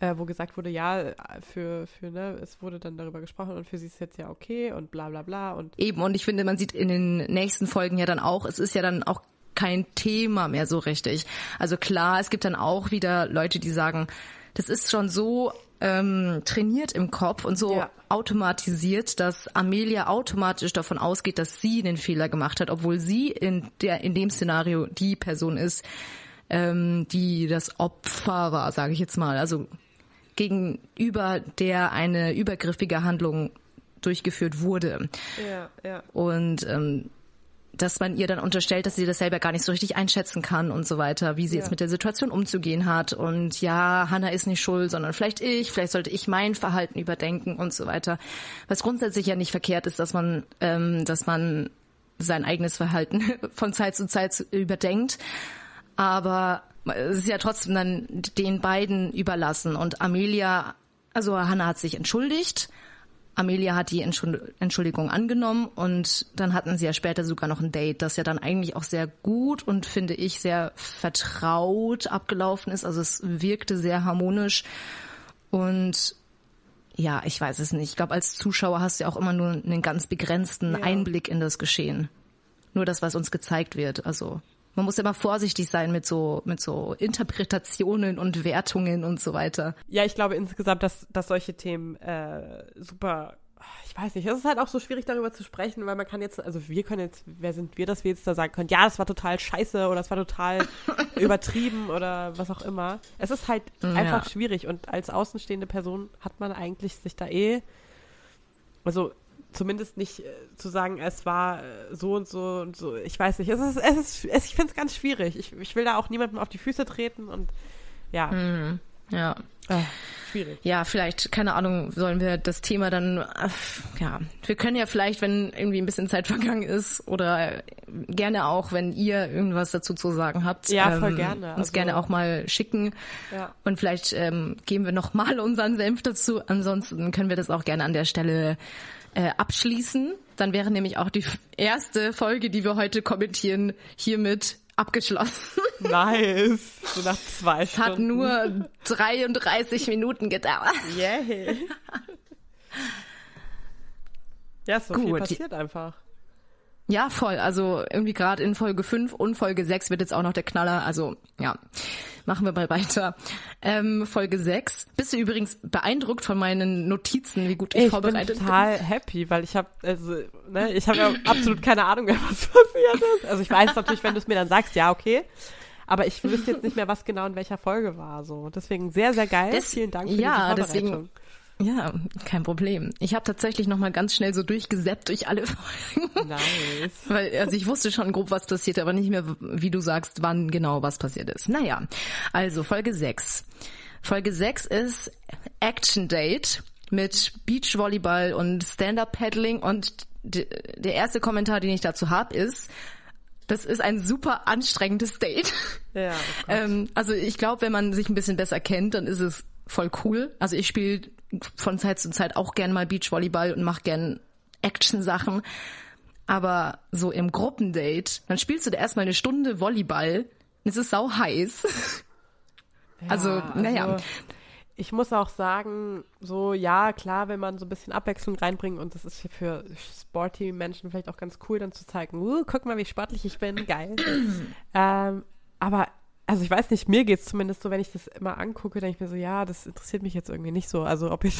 äh, wo gesagt wurde, ja, für, für, ne, es wurde dann darüber gesprochen und für sie ist jetzt ja okay und bla bla bla und Eben, und ich finde, man sieht in den nächsten Folgen ja dann auch, es ist ja dann auch kein Thema mehr so richtig. Also klar, es gibt dann auch wieder Leute, die sagen, das ist schon so ähm, trainiert im Kopf und so Ja. automatisiert, dass Amelia automatisch davon ausgeht, dass sie den Fehler gemacht hat, obwohl sie in der in dem Szenario die Person ist, ähm, die das Opfer war, sage ich jetzt mal. Also gegenüber der eine übergriffige Handlung durchgeführt wurde. ja, ja. Und ähm, dass man ihr dann unterstellt, dass sie das selber gar nicht so richtig einschätzen kann und so weiter, wie sie Ja. jetzt mit der Situation umzugehen hat. Und ja, Hannah ist nicht schuld, sondern vielleicht ich, vielleicht sollte ich mein Verhalten überdenken und so weiter. Was grundsätzlich ja nicht verkehrt ist, dass man, ähm, dass man sein eigenes Verhalten [laughs] von Zeit zu Zeit überdenkt. Aber es ist ja trotzdem dann den beiden überlassen. Und Amelia, also Hannah hat sich entschuldigt. Amelia hat die Entschuld- Entschuldigung angenommen und dann hatten sie ja später sogar noch ein Date, das ja dann eigentlich auch sehr gut und finde ich sehr vertraut abgelaufen ist. Also es wirkte sehr harmonisch und ja, ich weiß es nicht. Ich glaube, als Zuschauer hast du ja auch immer nur einen ganz begrenzten Ja. Einblick in das Geschehen. Nur das, was uns gezeigt wird. Also man muss ja immer vorsichtig sein mit so mit so Interpretationen und Wertungen und so weiter. Ja, ich glaube insgesamt, dass, dass solche Themen äh, super, ich weiß nicht, es ist halt auch so schwierig darüber zu sprechen, weil man kann jetzt, also wir können jetzt, wer sind wir, dass wir jetzt da sagen können, ja, das war total scheiße oder das war total [laughs] übertrieben oder was auch immer. Es ist halt einfach schwierig und als außenstehende Person hat man eigentlich sich da eh, also zumindest nicht äh, zu sagen, es war äh, so und so und so. Ich weiß nicht. Es ist, es ist, es, ich finde es ganz schwierig. Ich, ich will da auch niemandem auf die Füße treten und ja, Ja. äh, schwierig. Ja, vielleicht, keine Ahnung, sollen wir das Thema dann, äh, ja, wir können ja vielleicht, wenn irgendwie ein bisschen Zeit vergangen ist oder gerne auch, wenn ihr irgendwas dazu zu sagen habt, Ja, voll gerne. uns Also- gerne auch mal schicken Ja. und vielleicht ähm, geben wir noch mal unseren Senf dazu. Ansonsten können wir das auch gerne an der Stelle äh, abschließen. Dann wäre nämlich auch die erste Folge, die wir heute kommentieren, hiermit abgeschlossen. [laughs] Nice. So nach zwei Es hat Stunden. nur 33 Minuten gedauert. Yay. [laughs] Ja, ist so viel Gut. passiert einfach. Ja, voll. Also irgendwie gerade in Folge 5 und Folge 6 wird jetzt auch noch der Knaller. Also ja, machen wir mal weiter. Ähm, Folge 6. Bist du übrigens beeindruckt von meinen Notizen, wie gut ich, Ich bin vorbereitet total happy, weil ich habe also ne, ich habe ja absolut keine Ahnung mehr, was [laughs] passiert ist. Also ich weiß natürlich, wenn du es mir dann sagst, ja, okay. Aber ich wüsste jetzt nicht mehr, was genau in welcher Folge war. So. Deswegen sehr, sehr geil. Des- Vielen Dank für ja, deswegen- Vorbereitung. Ja, kein Problem. Ich habe tatsächlich noch mal ganz schnell so durchgesäppt durch alle Folgen. Nice. [laughs] Weil, also ich wusste schon grob, was passiert, aber nicht mehr, wie du sagst, wann genau was passiert ist. Naja, also Folge 6. Folge 6 ist Action Date mit Beachvolleyball und Stand-Up-Paddling und der erste Kommentar, den ich dazu habe, ist, das ist ein super anstrengendes Date. Ja, oh ähm, also ich glaube, wenn man sich ein bisschen besser kennt, dann ist es voll cool. Also ich spiele von Zeit zu Zeit auch gern mal Beachvolleyball und mache gern Action-Sachen. Aber so im Gruppendate, dann spielst du da erstmal eine Stunde Volleyball und es ist sau heiß. also, Ja, naja. also Ich muss auch sagen, so ja, klar, wenn man so ein bisschen Abwechslung reinbringt und das ist für sporty Menschen vielleicht auch ganz cool, dann zu zeigen, uh, guck mal, wie sportlich ich bin, geil. [clears throat] ähm, aber, also ich weiß nicht, mir geht's zumindest so, wenn ich das immer angucke, denke ich mir so, ja, das interessiert mich jetzt irgendwie nicht so. Also ob ich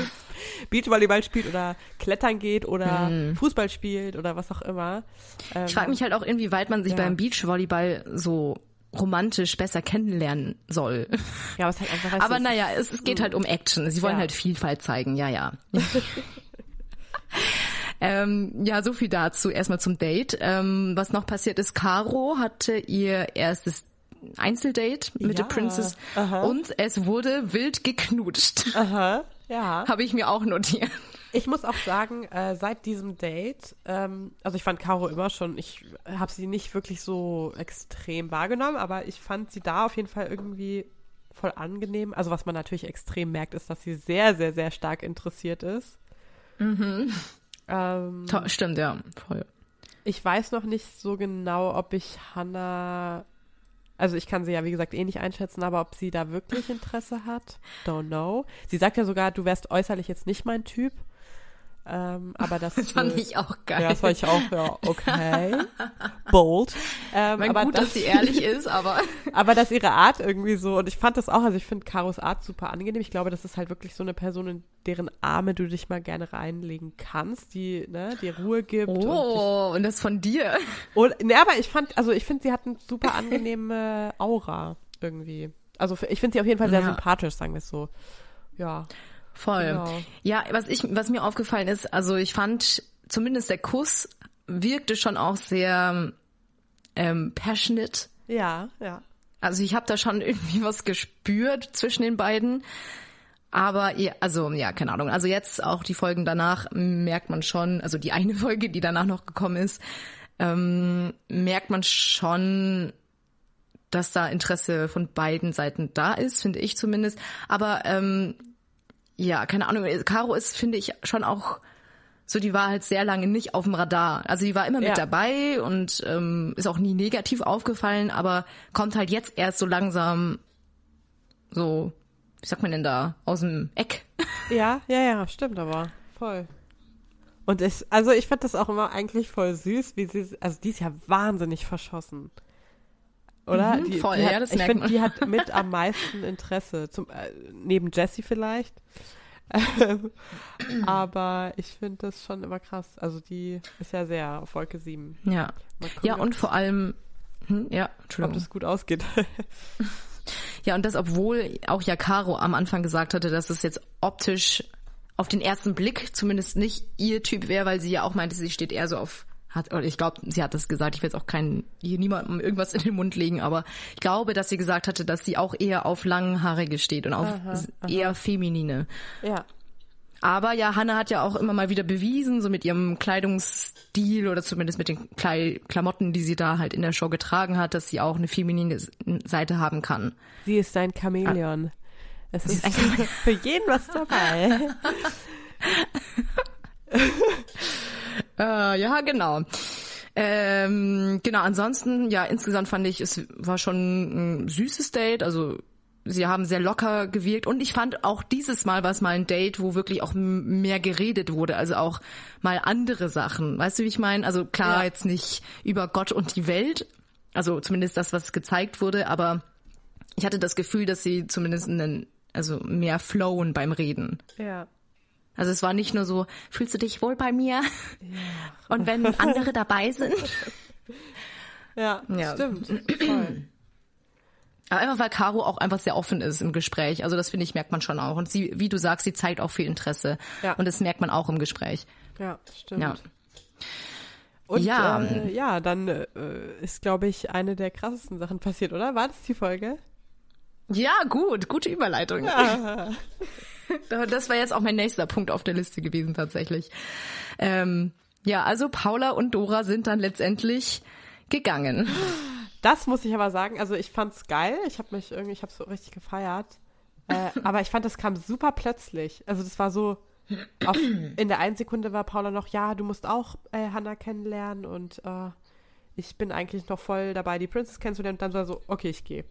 [laughs] Beachvolleyball spielt oder Klettern geht oder Fußball spielt oder was auch immer. Ähm, Ich frage mich halt auch, inwieweit man sich Ja. beim Beachvolleyball so romantisch besser kennenlernen soll. ja, was halt einfach heißt, Aber es- naja, es, es geht halt um Action. Sie wollen Ja. halt Vielfalt zeigen, ja, ja. [laughs] ähm, ja, so viel dazu. Erstmal zum Date. Ähm, was noch passiert ist, Caro hatte ihr erstes Einzeldate mit Ja. der Princess Aha. und es wurde wild geknutscht. Aha, ja. [laughs] Habe ich mir auch notiert. Ich muss auch sagen, äh, seit diesem Date, ähm, also ich fand Caro immer schon, ich habe sie nicht wirklich so extrem wahrgenommen, aber ich fand sie da auf jeden Fall irgendwie voll angenehm. Also was man natürlich extrem merkt, ist, dass sie sehr, sehr, sehr stark interessiert ist. Ähm, To- Stimmt, ja, voll. ich weiß noch nicht so genau, ob ich Hannah, also ich kann sie ja wie gesagt eh nicht einschätzen, aber ob sie da wirklich Interesse hat, don't know. Sie sagt ja sogar, du wärst äußerlich jetzt nicht mein Typ. Ähm, aber das, [laughs] Das fand äh, ich auch geil. Ja, das fand ich auch, ja, okay. Bold. Ähm, mein aber gut, dass sie ehrlich ist, aber [laughs] aber dass ihre Art irgendwie so, und ich fand das auch, also ich finde Karos Art super angenehm. Ich glaube, das ist halt wirklich so eine Person, in deren Arme du dich mal gerne reinlegen kannst, die, ne, die Ruhe gibt. Und, dich, oh, und das von dir. und ne, aber ich fand, also ich finde, sie hat eine super angenehme Aura irgendwie. Also ich finde sie auf jeden Fall sehr Ja. sympathisch, sagen wir es so. Ja. Voll. Genau. Ja, was ich, was mir aufgefallen ist, also ich fand zumindest der Kuss wirkte schon auch sehr ähm, passionate. Ja, ja. Also ich habe da schon [laughs] irgendwie was gespürt zwischen den beiden. Aber ja, also ja, keine Ahnung. Also jetzt auch die Folgen danach merkt man schon, also die eine [laughs] Folge, die danach noch gekommen ist, ähm, merkt man schon, dass da Interesse von beiden Seiten da ist, finde ich zumindest. Aber ähm, ja, keine Ahnung. Caro ist, finde ich, schon auch so, die war halt sehr lange nicht auf dem Radar. Also die war immer mit Ja. dabei und ähm, ist auch nie negativ aufgefallen, aber kommt halt jetzt erst so langsam so, wie sagt man denn da, aus dem Eck. [laughs] Ja, ja, ja, stimmt aber. Voll. Und ich, also ich fand das auch immer eigentlich voll süß, wie sie, also die ist ja wahnsinnig verschossen. Oder? Mhm, die, voll, die ja, hat, das ich merkt finde, die hat [laughs] mit am meisten Interesse, zum, äh, neben Jessie vielleicht. [clears throat] Aber ich finde das schon immer krass. Also die ist ja sehr auf Wolke 7. Ja. Ja, ob und vor allem, hm, ja, ob Entschuldigung. das gut ausgeht. [laughs] Ja, und das, obwohl auch ja Caro am Anfang gesagt hatte, dass es jetzt optisch auf den ersten Blick zumindest nicht ihr Typ wäre, weil sie ja auch meinte, sie steht eher so auf, hat, oder ich glaube, sie hat das gesagt, ich will jetzt auch keinen, hier niemandem irgendwas in den Mund legen, aber ich glaube, dass sie gesagt hatte, dass sie auch eher auf langhaarige steht und auf s- eher feminine. ja. Aber ja, Hannah hat ja auch immer mal wieder bewiesen, so mit ihrem Kleidungsstil oder zumindest mit den Klei Klamotten, die sie da halt in der Show getragen hat, dass sie auch eine feminine Seite haben kann. Sie ist ein Chamäleon. Es ist ist für jeden was dabei. [laughs] [laughs] Äh, ja, genau. Ähm, genau, ansonsten, ja, insgesamt fand ich, es war schon ein süßes Date, also sie haben sehr locker gewirkt und ich fand auch dieses Mal war es mal ein Date, wo wirklich auch mehr geredet wurde, also auch mal andere Sachen. Weißt du, wie ich meine? Also klar, Ja. jetzt nicht über Gott und die Welt, also zumindest das, was gezeigt wurde, aber ich hatte das Gefühl, dass sie zumindest einen, also mehr flowen beim Reden. Ja. Also es war nicht nur so, fühlst du dich wohl bei mir? Und wenn andere dabei sind? Ja, Ja. stimmt. [clears throat] Voll. Aber einfach weil Caro auch einfach sehr offen ist im Gespräch. Also das finde ich, merkt man schon auch. Und sie, wie du sagst, sie zeigt auch viel Interesse. Ja. Und das merkt man auch im Gespräch. Ja, stimmt. Ja. Und Ja. ja, äh, ja dann äh, ist, glaube ich, eine der krassesten Sachen passiert, oder? War das die Folge? Ja, gut, gute Überleitung. [laughs] [laughs] Das war jetzt auch mein nächster Punkt auf der Liste gewesen tatsächlich. Ähm, ja, also Paula und Dora sind dann letztendlich gegangen. Das muss ich aber sagen, also ich fand's geil. Ich habe mich irgendwie, ich habe so richtig gefeiert. Äh, [laughs] aber ich fand, das kam super plötzlich. Also das war so, auf, in der einen Sekunde war Paula noch, ja, du musst auch äh, Hannah kennenlernen und äh, ich bin eigentlich noch voll dabei, die Princess kennenzulernen. Und dann war so, okay, ich gehe.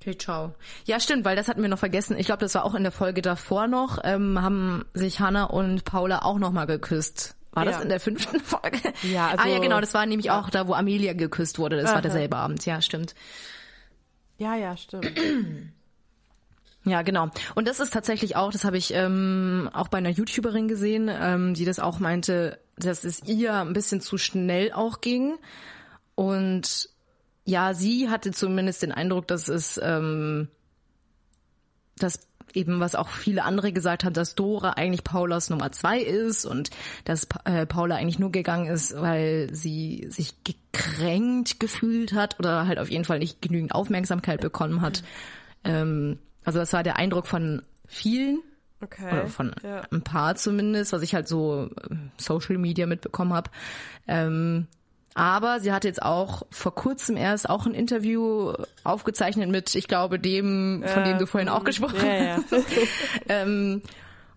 Okay, ciao. Ja, stimmt, weil das hatten wir noch vergessen. Ich glaube, das war auch in der Folge davor noch, ähm, haben sich Hannah und Paula auch noch mal geküsst. War das Ja. in der fünften [laughs] Folge? Ja, also- ah ja, genau, das war nämlich auch da, wo Amelia geküsst wurde. Das war Aha. derselbe Abend. Ja, stimmt. Ja, ja, stimmt. [clears throat] Ja, genau. Und das ist tatsächlich auch, das habe ich ähm, auch bei einer YouTuberin gesehen, ähm, die das auch meinte, dass es ihr ein bisschen zu schnell auch ging. Und ja, sie hatte zumindest den Eindruck, dass es, ähm, dass eben, was auch viele andere gesagt haben, dass Dora eigentlich Paulas Nummer zwei ist und dass äh, Paula eigentlich nur gegangen ist, weil sie sich gekränkt gefühlt hat oder halt auf jeden Fall nicht genügend Aufmerksamkeit bekommen hat. Ähm, also das war der Eindruck von vielen Okay. oder von ja. ein paar zumindest, was ich halt so äh, Social Media mitbekommen habe. Ähm, aber sie hat jetzt auch vor kurzem erst auch ein Interview aufgezeichnet mit, ich glaube, dem, von dem du vorhin auch gesprochen hast. [laughs] ähm,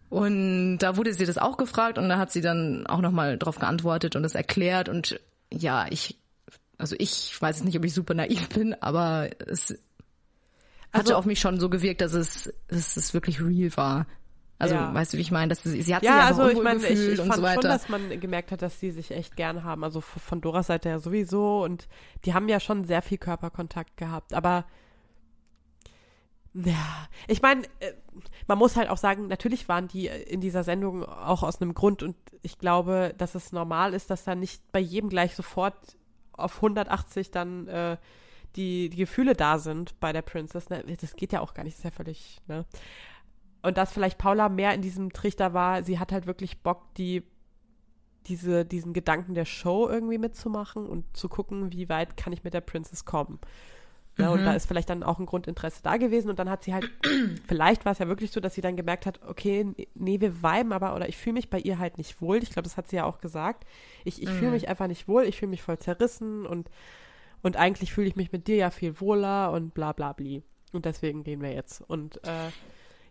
und da wurde sie das auch gefragt und da hat sie dann auch nochmal drauf geantwortet und das erklärt und ja, ich, also ich weiß jetzt nicht, ob ich super naiv bin, aber es hatte Also- auf mich schon so gewirkt, dass es, dass es wirklich real war. Also, Ja. weißt du, wie ich meine? Dass sie, sie hat Ja, sich also ich meine, ich, ich fand so schon, dass man gemerkt hat, dass sie sich echt gern haben. Also von Doras Seite ja sowieso und die haben ja schon sehr viel Körperkontakt gehabt. Aber ja, ich meine, äh, man muss halt auch sagen, natürlich waren die in dieser Sendung auch aus einem Grund und ich glaube, dass es normal ist, dass da nicht bei jedem gleich sofort auf 180 dann äh, die, die Gefühle da sind bei der Princess. Ne? Das geht ja auch gar nicht, das ist ja völlig, ne? Und dass vielleicht Paula mehr in diesem Trichter war, sie hat halt wirklich Bock, die diese, diesen Gedanken der Show irgendwie mitzumachen und zu gucken, wie weit kann ich mit der Princess kommen. Ja, Und da ist vielleicht dann auch ein Grundinteresse da gewesen und dann hat sie halt, [clears throat] vielleicht war es ja wirklich so, dass sie dann gemerkt hat, okay, nee, wir viben aber oder ich fühle mich bei ihr halt nicht wohl. Ich glaube, das hat sie ja auch gesagt. Ich, ich fühle mich einfach nicht wohl, ich fühle mich voll zerrissen und, und eigentlich fühle ich mich mit dir ja viel wohler und bla bla bli. Und deswegen gehen wir jetzt. Und äh,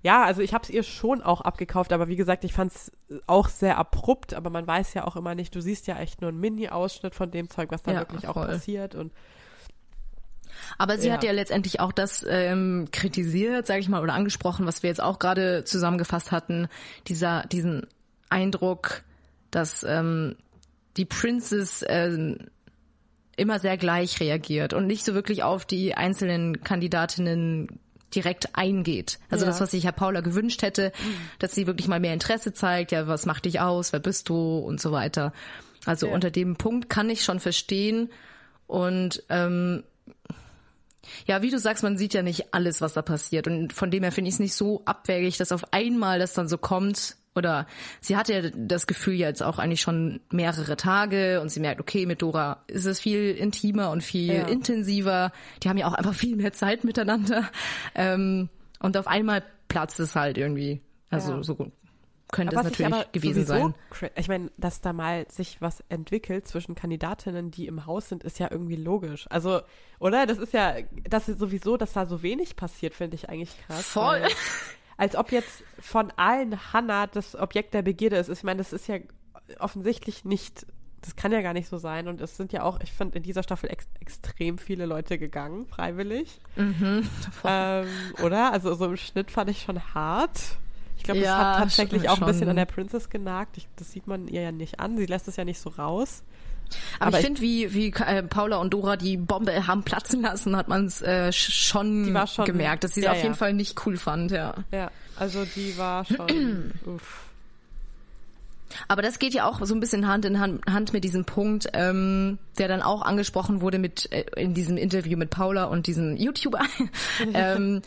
ja, also ich habe es ihr schon auch abgekauft, aber wie gesagt, ich fand es auch sehr abrupt, aber man weiß ja auch immer nicht, du siehst ja echt nur einen Mini-Ausschnitt von dem Zeug, was da Ja, wirklich auch voll. passiert und Aber sie Ja. hat ja letztendlich auch das ähm, kritisiert, sage ich mal, oder angesprochen, was wir jetzt auch gerade zusammengefasst hatten, dieser diesen Eindruck, dass ähm, die Princess ähm, immer sehr gleich reagiert und nicht so wirklich auf die einzelnen Kandidatinnen direkt eingeht. Also Ja. das, was sich Herr Paula gewünscht hätte, dass sie wirklich mal mehr Interesse zeigt, ja, was macht dich aus, wer bist du und so weiter. Also Ja. unter dem Punkt kann ich schon verstehen und ähm, ja, wie du sagst, man sieht ja nicht alles, was da passiert. Und von dem her finde ich es nicht so abwägig, dass auf einmal das dann so kommt. Oder sie hatte ja das Gefühl jetzt auch eigentlich schon mehrere Tage und sie merkt, okay, mit Dora ist es viel intimer und viel Ja. intensiver. Die haben ja auch einfach viel mehr Zeit miteinander. Ähm, und auf einmal platzt es halt irgendwie. Also Ja. so könnte was es ich natürlich aber gewesen sein. Ich meine, dass da mal sich was entwickelt zwischen Kandidatinnen, die im Haus sind, ist ja irgendwie logisch. Also, oder? Das ist ja, das ist sowieso, dass da so wenig passiert, finde ich eigentlich krass. Voll. [laughs] Als ob jetzt von allen Hannah das Objekt der Begierde ist. Ich meine, das ist ja offensichtlich nicht, das kann ja gar nicht so sein. Und es sind ja auch, ich finde, in dieser Staffel ex extrem viele Leute gegangen, freiwillig. Mhm. Ähm, oder? Also so im Schnitt fand ich schon hart. Ich glaube, das Ja, hat tatsächlich auch ein bisschen an der Princess genagt. Ich, das sieht man ihr ja nicht an. Sie lässt es ja nicht so raus. Aber, Aber ich finde, wie, wie äh, Paula und Dora die Bombe haben platzen lassen, hat man es äh, sch- schon, schon- gemerkt, dass sie es ja, auf jeden ja. Fall nicht cool fand, ja. Ja, also die war schon. [clears throat] uff. Aber das geht ja auch so ein bisschen Hand in Hand mit diesem Punkt, ähm, der dann auch angesprochen wurde mit äh, in diesem Interview mit Paula und diesem YouTuber, [laughs] [laughs] ähm,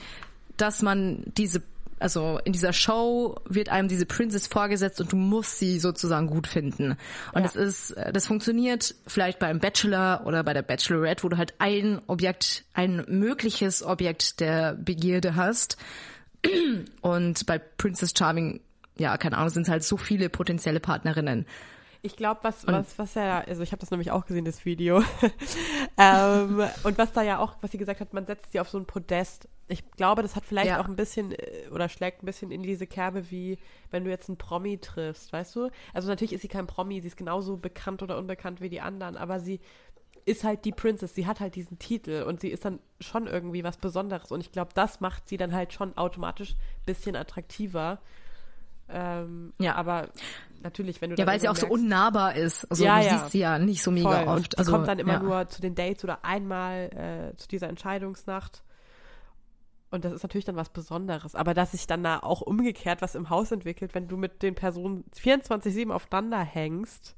dass man diese also in dieser Show wird einem diese Princess vorgesetzt und du musst sie sozusagen gut finden. Und ja. das ist, das funktioniert vielleicht beim Bachelor oder bei der Bachelorette, wo du halt ein Objekt, ein mögliches Objekt der Begierde hast. Und bei Princess Charming, ja, keine Ahnung, sind es halt so viele potenzielle Partnerinnen. Ich glaube, was, was, was ja, also ich habe das nämlich auch gesehen, das Video. [laughs] ähm, und was da ja auch, was sie gesagt hat, man setzt sie auf so ein Podest. Ich glaube, das hat vielleicht ja. auch ein bisschen äh, oder schlägt ein bisschen in diese Kerbe, wie wenn du jetzt einen Promi triffst, weißt du? Also natürlich ist sie kein Promi, sie ist genauso bekannt oder unbekannt wie die anderen, aber sie ist halt die Princess, sie hat halt diesen Titel und sie ist dann schon irgendwie was Besonderes und ich glaube, das macht sie dann halt schon automatisch ein bisschen attraktiver. Ähm, ja, aber natürlich, wenn du Ja, weil sie auch merkst, so unnahbar ist. Also ja, du ja. siehst sie ja nicht so mega Voll. oft. Also, kommt dann immer ja. nur zu den Dates oder einmal äh, zu dieser Entscheidungsnacht. Und das ist natürlich dann was Besonderes. Aber dass sich dann da auch umgekehrt was im Haus entwickelt, wenn du mit den Personen 24-7 aufeinander hängst.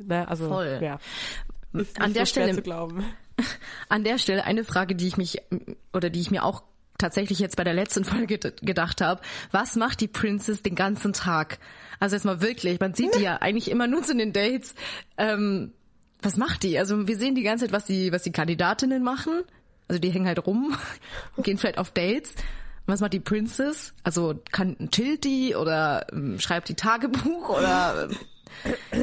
Ne, also, Voll. ja. Ist an der so Stelle, [laughs] An der Stelle eine Frage, die ich mich oder die ich mir auch tatsächlich jetzt bei der letzten [laughs] Folge gedacht habe, was macht die Princess den ganzen Tag? Also jetzt mal wirklich, man sieht die ja eigentlich immer nur zu den Dates. Ähm, was macht die? Also wir sehen die ganze Zeit, was die, was die Kandidatinnen machen. Also die hängen halt rum [laughs] gehen vielleicht auf Dates. was macht die Princess? Also kann chillt die oder ähm, schreibt die Tagebuch oder ähm,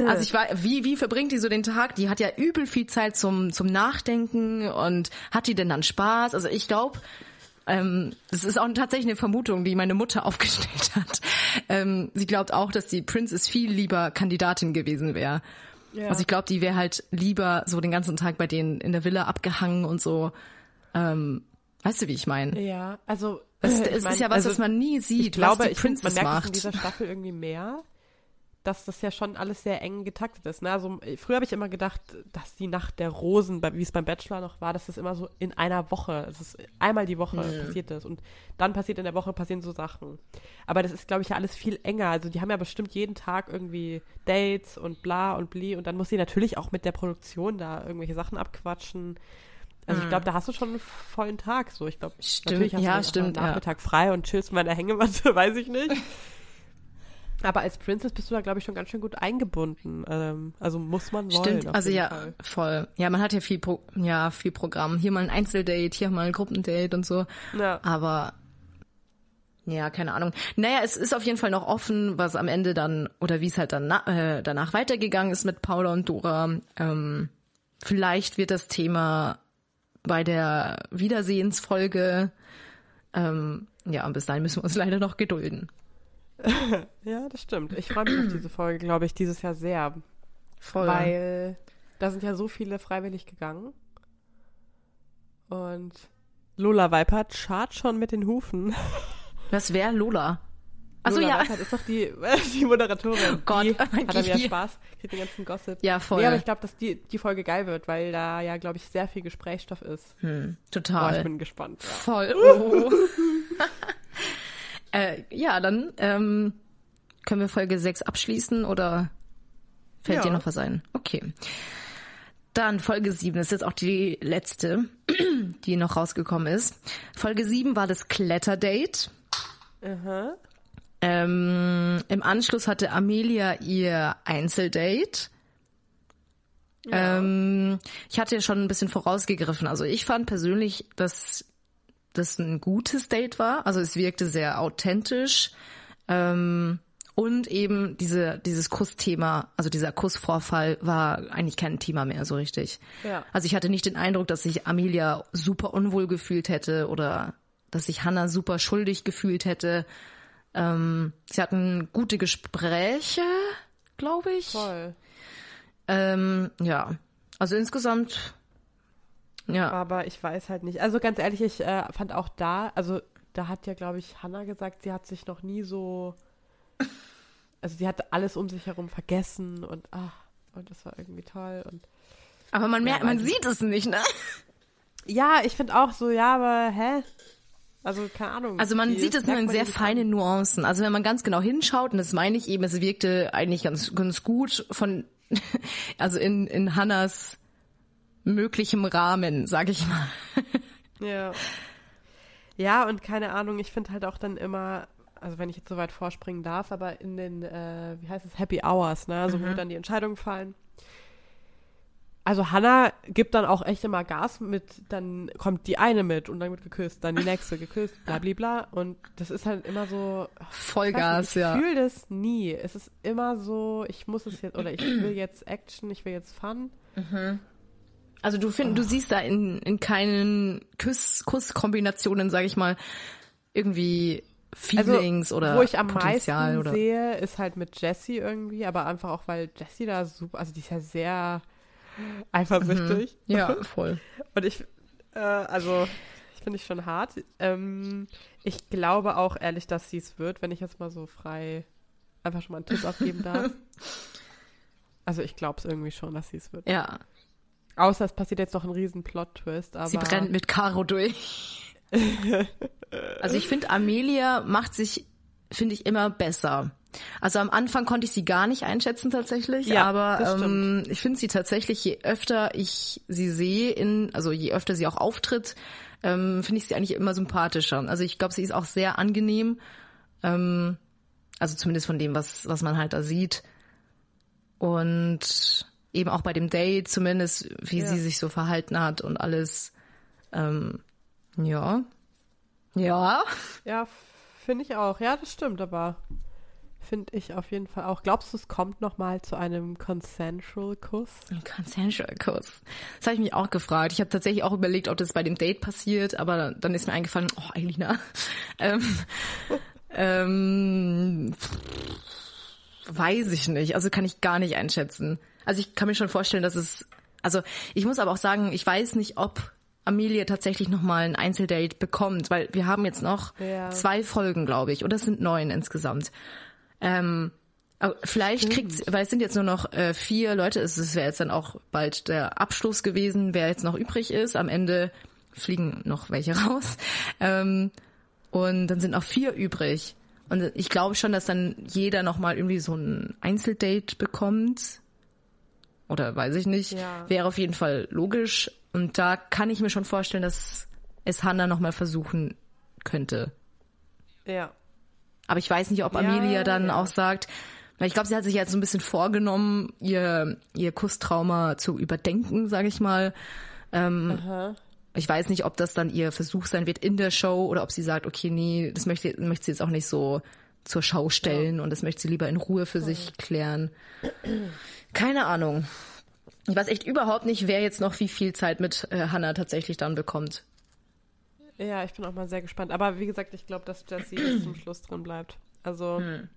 also ich war, wie, wie verbringt die so den Tag? Die hat ja übel viel Zeit zum, zum Nachdenken und hat die denn dann Spaß? Also ich glaube, ähm, das ist auch tatsächlich eine Vermutung, die meine Mutter [laughs] aufgestellt hat. Ähm, sie glaubt auch, dass die Princess viel lieber Kandidatin gewesen wäre. Ja. Also ich glaube, die wäre halt lieber so den ganzen Tag bei denen in der Villa abgehangen und so. Ähm, weißt du, wie ich meine? Ja, also es, es mein, ist ja was, also, was man nie sieht, ich glaube, was die Princess ich, man merkt macht. in dieser Staffel irgendwie mehr dass das ja schon alles sehr eng getaktet ist. Ne? Also früher habe ich immer gedacht, dass die Nacht der Rosen, wie es beim Bachelor noch war, dass das immer so in einer Woche, es ist einmal die Woche mhm. passiert ist und dann passiert in der Woche passieren so Sachen. Aber das ist, glaube ich, ja alles viel enger. Also die haben ja bestimmt jeden Tag irgendwie Dates und bla und bli und dann muss sie natürlich auch mit der Produktion da irgendwelche Sachen abquatschen. Also ich glaube, da hast du schon einen vollen Tag so. Ich glaube, natürlich hast ja, du stimmt, Nachmittag ja. frei und chillst mal in der Hängematte, [laughs] weiß ich nicht. Aber als Princess bist du da, glaube ich, schon ganz schön gut eingebunden. Ähm, also muss man wollen. Stimmt, also ja, Fall. voll. Ja, man hat ja viel, Pro ja, viel Programm. Hier mal ein Einzeldate, hier mal ein Gruppendate und so. Ja. Aber ja, keine Ahnung. Naja, es ist auf jeden Fall noch offen, was am Ende dann, oder wie es halt dann äh, danach weitergegangen ist mit Paula und Dora. Ähm, vielleicht wird das Thema bei der Wiedersehensfolge, ähm, ja, und bis dahin müssen wir uns [laughs] leider noch gedulden. [laughs] ja, das stimmt. Ich freue mich auf diese Folge, glaube ich, dieses Jahr sehr. Voll. Weil da sind ja so viele freiwillig gegangen. Und Lola Weipert schart schon mit den Hufen. [laughs] Was wäre Lola? Also ja. Weipert ist doch die, [laughs] die Moderatorin. Oh Gott, die hat dann ja Spaß, kriegt den ganzen Gossip. Ja, voll. Nee, aber ich glaube, dass die, die Folge geil wird, weil da ja, glaube ich, sehr viel Gesprächsstoff ist. Hm, total. Boah, ich bin gespannt. Ja. Voll. Oh. Äh, ja, dann ähm, können wir Folge 6 abschließen oder fällt ja. dir noch was ein? Okay. Dann Folge 7, das ist jetzt auch die letzte, [clears throat] die noch rausgekommen ist. Folge 7 war das Kletterdate. Aha. Ähm, Im Anschluss hatte Amelia ihr Einzeldate. Ja. Ähm, ich hatte ja schon ein bisschen vorausgegriffen. Also ich fand persönlich, dass das ein gutes Date war. Also es wirkte sehr authentisch. Ähm, und eben diese, dieses Kussthema, also dieser Kussvorfall war eigentlich kein Thema mehr so richtig. Ja. Also ich hatte nicht den Eindruck, dass sich Amelia super unwohl gefühlt hätte oder dass sich Hannah super schuldig gefühlt hätte. Ähm, sie hatten gute Gespräche, glaube ich. Voll. Ähm, ja, also insgesamt ja. Aber ich weiß halt nicht. Also ganz ehrlich, ich äh, fand auch da, also da hat ja, glaube ich, Hannah gesagt, sie hat sich noch nie so. Also sie hat alles um sich herum vergessen und ach, und das war irgendwie toll. Und, aber man merkt, ja, man sieht es nicht, ne? Ja, ich finde auch so, ja, aber hä? Also keine Ahnung. Also man sieht es nur in sehr feinen Nuancen. Also wenn man ganz genau hinschaut, und das meine ich eben, es wirkte eigentlich ganz, ganz gut von, [laughs] also in, in Hannas möglichem Rahmen, sag ich mal. [laughs] Ja. Ja, und keine Ahnung, ich finde halt auch dann immer, also wenn ich jetzt so weit vorspringen darf, aber in den, äh, wie heißt es, Happy Hours, ne, also wo dann die Entscheidungen fallen. Also Hannah gibt dann auch echt immer Gas mit, dann kommt die eine mit und dann wird geküsst, dann die nächste geküsst, bla bla bla. Und das ist halt immer so, Vollgas, ich ja. fühle das nie. Es ist immer so, ich muss es jetzt, oder ich [clears throat] will jetzt Action, ich will jetzt Fun. Also du find, du siehst da in, in keinen Kuss, Kusskombinationen, sag ich mal, irgendwie Feelings oder Also, wo ich am Potenzial meisten oder. sehe, ist halt mit Jessie irgendwie, aber einfach auch, weil Jessie da super, also die ist ja sehr eifersüchtig. Ja, [laughs] voll. Und ich, äh, also, ich finde ich schon hart. Ähm, ich glaube auch ehrlich, dass sie es wird, wenn ich jetzt mal so frei einfach schon mal einen Tipp abgeben darf. [laughs] Also ich glaube es irgendwie schon, dass sie es wird. Ja, Außer es passiert jetzt noch ein riesen Plot-Twist, aber... sie brennt mit Caro durch. [laughs] also ich finde, Amelia macht sich, finde ich, immer besser. Also am Anfang konnte ich sie gar nicht einschätzen tatsächlich, Ja, aber ähm, ich finde sie tatsächlich, je öfter ich sie sehe, in, also je öfter sie auch auftritt, ähm, finde ich sie eigentlich immer sympathischer. Also ich glaube, sie ist auch sehr angenehm, ähm, also zumindest von dem, was, was man halt da sieht. Und eben auch bei dem Date zumindest, wie Ja. sie sich so verhalten hat und alles. Ähm, ja. Ja. Ja, finde ich auch. Ja, das stimmt, aber finde ich auf jeden Fall auch. Glaubst du, es kommt noch mal zu einem consensual Kuss? Ein Consensual Kuss. Das habe ich mich auch gefragt. Ich habe tatsächlich auch überlegt, ob das bei dem Date passiert, aber dann ist mir eingefallen, oh, Eilina. [laughs] ähm, ähm, weiß ich nicht. Also kann ich gar nicht einschätzen. Also ich kann mir schon vorstellen, dass es. Also ich muss aber auch sagen, ich weiß nicht, ob Amelia tatsächlich noch mal ein Einzeldate bekommt, weil wir haben jetzt noch Ja. zwei Folgen, glaube ich, oder es sind neun insgesamt. Ähm, vielleicht kriegt, weil es sind jetzt nur noch äh, vier Leute, es es wäre jetzt dann auch bald der Abschluss gewesen, wer jetzt noch übrig ist. Am Ende fliegen noch welche [laughs] raus. Ähm, und dann sind noch vier übrig. Und ich glaube schon, dass dann jeder nochmal irgendwie so ein Einzeldate bekommt. Oder weiß ich nicht. Ja. Wäre auf jeden Fall logisch. Und da kann ich mir schon vorstellen, dass es Hannah nochmal versuchen könnte. Ja. Aber ich weiß nicht, ob Ja, Amelia dann ja. auch sagt, weil ich glaube, sie hat sich jetzt so ein bisschen vorgenommen, ihr, ihr Kusstrauma zu überdenken, sage ich mal. Ähm, ich weiß nicht, ob das dann ihr Versuch sein wird in der Show oder ob sie sagt, okay, nee, das möchte, möchte sie jetzt auch nicht so zur Schau stellen und das möchte sie lieber in Ruhe für sich klären. Keine Ahnung. Ich weiß echt überhaupt nicht, wer jetzt noch wie viel Zeit mit äh, Hannah tatsächlich dann bekommt. Ja, ich bin auch mal sehr gespannt. Aber wie gesagt, ich glaube, dass Jessie bis zum Schluss drin bleibt. Also Hm.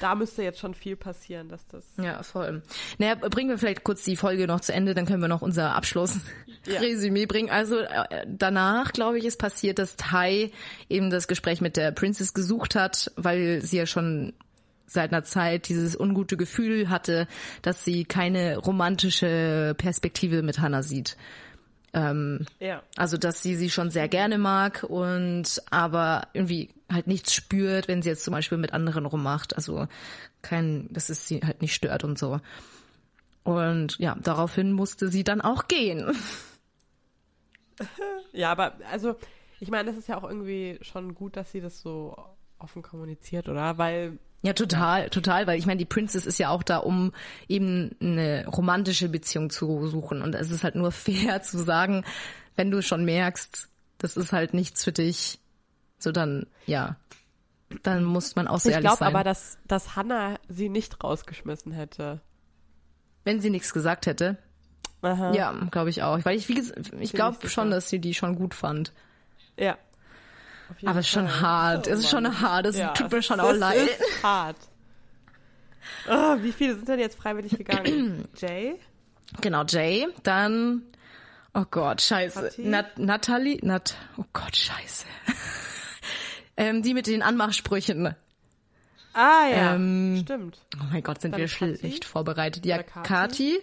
da müsste jetzt schon viel passieren, dass das. Ja, voll. Naja, bringen wir vielleicht kurz die Folge noch zu Ende, dann können wir noch unser Abschluss-Resümee [laughs] bringen. Also äh, danach, glaube ich, ist passiert, dass Tai eben das Gespräch mit der Princess gesucht hat, weil sie ja schon seit einer Zeit dieses ungute Gefühl hatte, dass sie keine romantische Perspektive mit Hannah sieht. Ja. Also, dass sie sie schon sehr gerne mag und aber irgendwie halt nichts spürt, wenn sie jetzt zum Beispiel mit anderen rummacht. Also kein, dass es sie halt nicht stört und so. Und ja, daraufhin musste sie dann auch gehen. [laughs] Ja, aber also, ich meine, das ist ja auch irgendwie schon gut, dass sie das so offen kommuniziert, oder? Weil Ja, total, total, weil ich meine, die Princess ist ja auch da, um eben eine romantische Beziehung zu suchen. Und es ist halt nur [laughs] fair zu sagen, wenn du schon merkst, das ist halt nichts für dich, so dann, ja, dann muss man auch so ich ehrlich glaube sein. aber, dass, dass Hannah sie nicht rausgeschmissen hätte. wenn sie nichts gesagt hätte, Aha. Ja, glaube ich auch. Weil ich, wie gesagt, ich glaube schon, dass sie die schon gut fand. Ja. Aber es ist schon Fall. hart. Oh es ist schon hart. Es Ja, tut mir es- schon auch es leid. ist hart. Oh, wie viele sind denn jetzt freiwillig gegangen? [clears throat] Jay? Genau, Jay. Dann, oh Gott, scheiße. Nat Natalie, Nat, oh Gott, scheiße. [laughs] ähm, die mit den Anmachsprüchen. Ah ja, Ähm, stimmt. Oh mein Gott, sind Dann wir schlecht vorbereitet. Ja? Kati.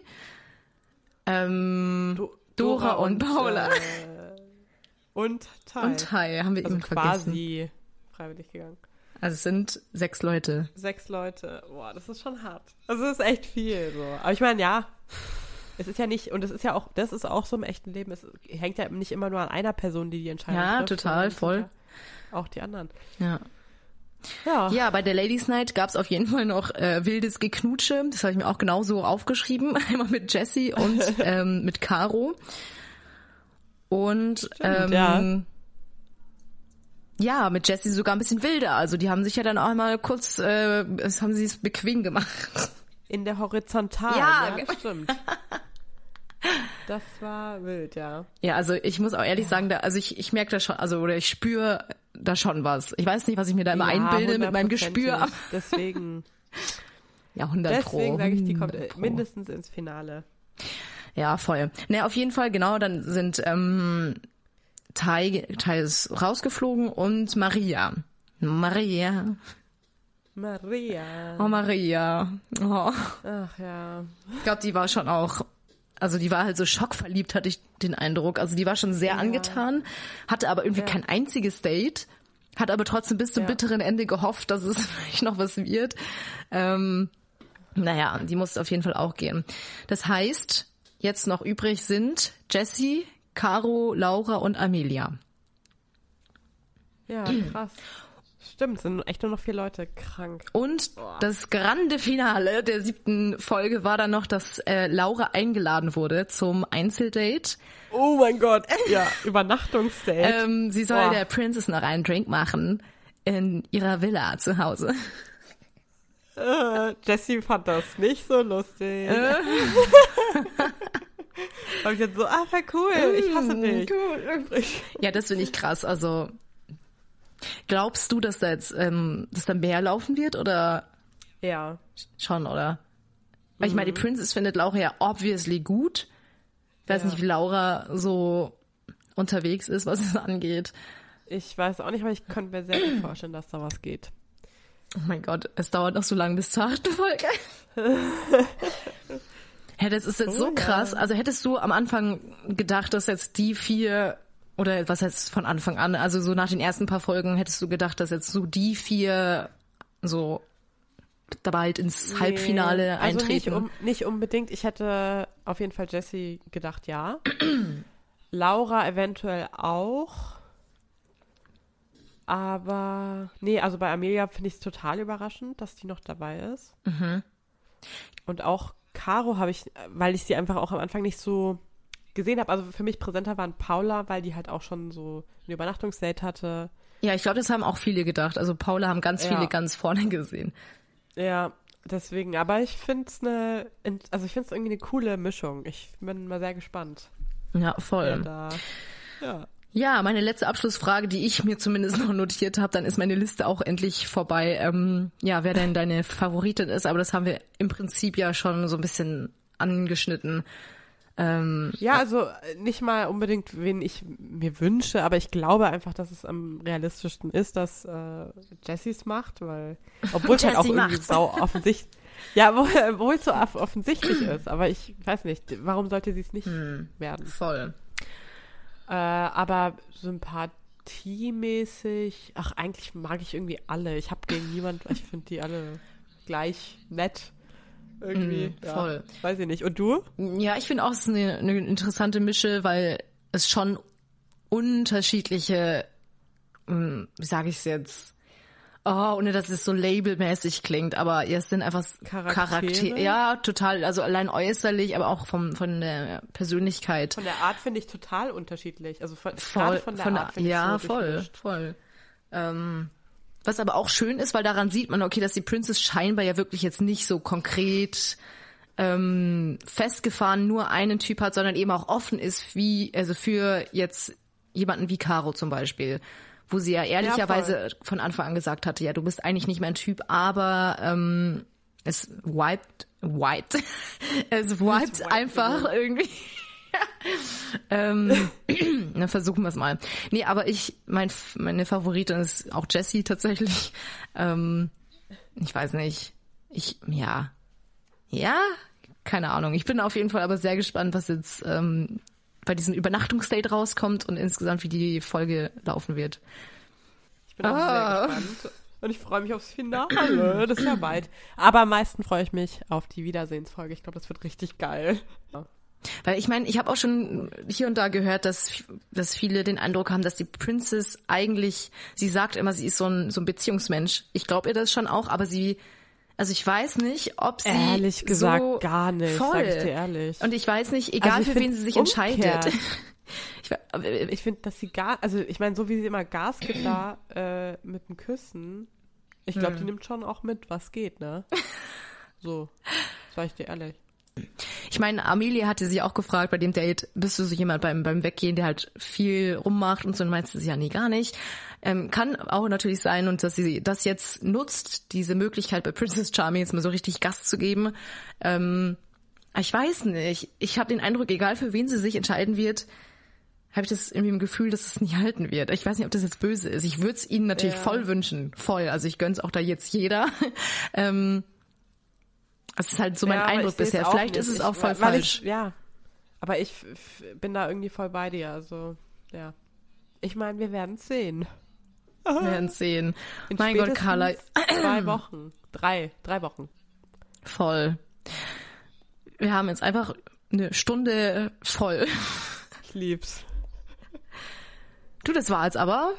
Ähm, Do- Dora und Paula. Äh, Und Tai. Und Tai haben wir also eben vergessen. quasi freiwillig gegangen. Also es sind sechs Leute. Sechs Leute. Boah, das ist schon hart. Also es ist echt viel so. Aber ich meine, ja. Es ist ja nicht, und es ist ja auch, das ist auch so im echten Leben, es hängt ja nicht immer nur an einer Person, die die Entscheidung Ja, trifft. total, es sind voll. Ja auch die anderen. Ja. Ja. Ja, bei der Ladies Night gab's auf jeden Fall noch äh, wildes Geknutsche. Das habe ich mir auch genauso aufgeschrieben. [laughs] Einmal mit Jessie und [laughs] ähm, mit Caro. Und ähm, ja. ja. mit Jessie sogar ein bisschen wilder. Also die haben sich ja dann auch einmal kurz, äh, es haben sie es bequem gemacht. In der Horizontalen. Ja. Ja, stimmt. [laughs] Das war wild, ja. Ja, also ich muss auch ehrlich sagen, da, also ich, ich merke da schon, also oder ich spüre da schon was. Ich weiß nicht, was ich mir da immer ja, einbilde mit meinem Gespür. Deswegen, [laughs] Ja, 100 pro. deswegen sage ich, die kommt 100 pro. mindestens ins Finale. Ja, voll. Ne, auf jeden Fall, genau, dann sind ähm, Tai, Tai ist rausgeflogen und Maria. Maria. Maria. Oh, Maria. Oh. Ach ja. Ich glaube, die war schon auch, also die war halt so schockverliebt, hatte ich den Eindruck. Also die war schon sehr angetan, hatte aber irgendwie kein einziges Date, hat aber trotzdem bis zum Ja. bitteren Ende gehofft, dass es [laughs] vielleicht noch was wird. Ähm, naja, die musste auf jeden Fall auch gehen. Das heißt, jetzt noch übrig sind Jessie, Caro, Laura und Amelia. Ja, krass. Stimmt, es sind echt nur noch vier Leute krank. Und das grande Finale der siebten Folge war dann noch, dass äh, Laura eingeladen wurde zum Einzeldate. Oh mein Gott. Ja, Übernachtungsdate. Ähm, sie soll Boah. der Princess noch einen Drink machen in ihrer Villa zu Hause. Äh, Jessie fand das nicht so lustig. Äh. [laughs] Hab ich jetzt so, ah, voll cool, ich hasse Mm, dich. Ja, das finde ich krass. Also glaubst du, dass da jetzt ähm, dass da mehr laufen wird oder Ja. schon oder? Weil ich meine, die Princess findet Laura ja obviously gut. Ich weiß Ja. nicht, wie Laura so unterwegs ist, was es angeht. Ich weiß auch nicht, aber ich könnte mir sehr gut vorstellen, dass da was geht. Oh mein Gott, es dauert noch so lange bis zur achten Folge. [laughs] Hä, das ist jetzt so Oh ja. krass. Also hättest du am Anfang gedacht, dass jetzt die vier, oder was heißt von Anfang an, also so nach den ersten paar Folgen hättest du gedacht, dass jetzt so die vier so dabei halt ins Halbfinale Nee, also eintreten? Nicht, um, nicht unbedingt. Ich hätte auf jeden Fall Jessie gedacht, ja. [clears throat] Laura eventuell auch. Aber nee, also bei Amelia finde ich es total überraschend, dass die noch dabei ist. Mhm. Und auch Caro habe ich, weil ich sie einfach auch am Anfang nicht so gesehen habe. Also für mich präsenter waren Paula, weil die halt auch schon so ein Übernachtungsdate hatte. ja, ich glaube, das haben auch viele gedacht. Also Paula haben ganz Ja. viele ganz vorne gesehen. Ja, deswegen. Aber ich finde es eine, also ich finde es irgendwie eine coole Mischung. Ich bin mal sehr gespannt. Ja, voll. da, ja. Ja, meine letzte Abschlussfrage, die ich mir zumindest noch notiert habe, dann ist meine Liste auch endlich vorbei. Ähm, ja, wer denn deine Favoritin ist, aber das haben wir im Prinzip ja schon so ein bisschen angeschnitten. Ähm, Ja, also äh, nicht mal unbedingt, wen ich mir wünsche, aber ich glaube einfach, dass es am realistischsten ist, dass äh, Jessys macht, weil obwohl es halt auch Jessie irgendwie macht's. sau offensichtlich, ja, obwohl obwohl es so off- offensichtlich ist, aber ich weiß nicht, warum sollte sie es nicht Hm. werden? voll. Äh, aber sympathiemäßig, ach, eigentlich mag ich irgendwie alle. Ich habe gegen niemand, ich finde die alle gleich nett. Irgendwie. Mm, ja, voll. Weiß ich nicht. Und du? Ja, ich finde auch, es ist eine, eine interessante Mische, weil es schon unterschiedliche, hm, wie sage ich es jetzt, oh, ohne dass es so labelmäßig klingt, aber es sind einfach Charaktere? Charaktere. Ja, total, also allein äußerlich, aber auch vom, von der Persönlichkeit. Von der Art finde ich total unterschiedlich. Also von, voll, von der Art finde ich ja, so voll, voll. Ähm, was aber auch schön ist, weil daran sieht man, okay, dass die Princess scheinbar ja wirklich jetzt nicht so konkret ähm, festgefahren nur einen Typ hat, sondern eben auch offen ist, wie also für jetzt jemanden wie Caro zum Beispiel, wo sie ja ehrlicherweise von Anfang an gesagt hatte, ja, du bist eigentlich nicht mein Typ, aber ähm, es wiped, wiped, [laughs] es wiped einfach irgendwie. [laughs] ähm, [clears throat] na, versuchen wir es mal. Nee, aber ich, mein, meine Favoritin ist auch Jessie tatsächlich. Ähm, ich weiß nicht. Ich, ja. Ja, keine Ahnung. Ich bin auf jeden Fall aber sehr gespannt, was jetzt ähm, bei diesem Übernachtungsdate rauskommt und insgesamt wie die Folge laufen wird. Ich bin auch Ah. sehr gespannt. Und ich freue mich aufs Finale. [clears throat] Das ist ja bald. Aber am meisten freue ich mich auf die Wiedersehensfolge. Ich glaube, das wird richtig geil. Weil ich meine, ich habe auch schon hier und da gehört, dass, dass viele den Eindruck haben, dass die Princess eigentlich, sie sagt immer, sie ist so ein, so ein Beziehungsmensch. Ich glaube ihr das schon auch, aber sie, also ich weiß nicht, ob sie Ehrlich gesagt so gar nicht, voll. sag ich dir ehrlich. Und ich weiß nicht, egal Also für wen sie sich umgekehrt. entscheidet. [laughs] Ich, aber Ich finde, dass sie gar, also ich meine, so wie sie immer Gas gibt da äh, mit dem Küssen, ich glaube, die nimmt schon auch mit, was geht, ne? [laughs] So, sag ich dir ehrlich. Ich meine, Amelie hatte sie auch gefragt bei dem Date, bist du so jemand beim, beim Weggehen, der halt viel rummacht und so, und meinte sie ja, nee, gar nicht. Ähm, kann auch natürlich sein und dass sie das jetzt nutzt, diese Möglichkeit bei Princess Charming jetzt mal so richtig Gas zu geben. Ähm, ich weiß nicht. Ich habe den Eindruck, egal für wen sie sich entscheiden wird, habe ich das irgendwie im Gefühl, dass es nie halten wird. Ich weiß nicht, ob das jetzt böse ist. Ich würde es ihnen natürlich Ja. voll wünschen. Voll. Also ich gönn's auch da jetzt jeder. [laughs] ähm, das ist halt so mein Ja, Eindruck ich bisher. Vielleicht nicht. ist es Ich- auch voll weil falsch. Ich, ja, aber ich bin da irgendwie voll bei dir, also, ja. Ich meine, wir werden sehen. Wir werden sehen. In mein Gott, Carla, Zwei Wochen. Drei, drei Wochen. voll. Wir haben jetzt einfach eine Stunde voll. Ich lieb's. Du, das war jetzt aber,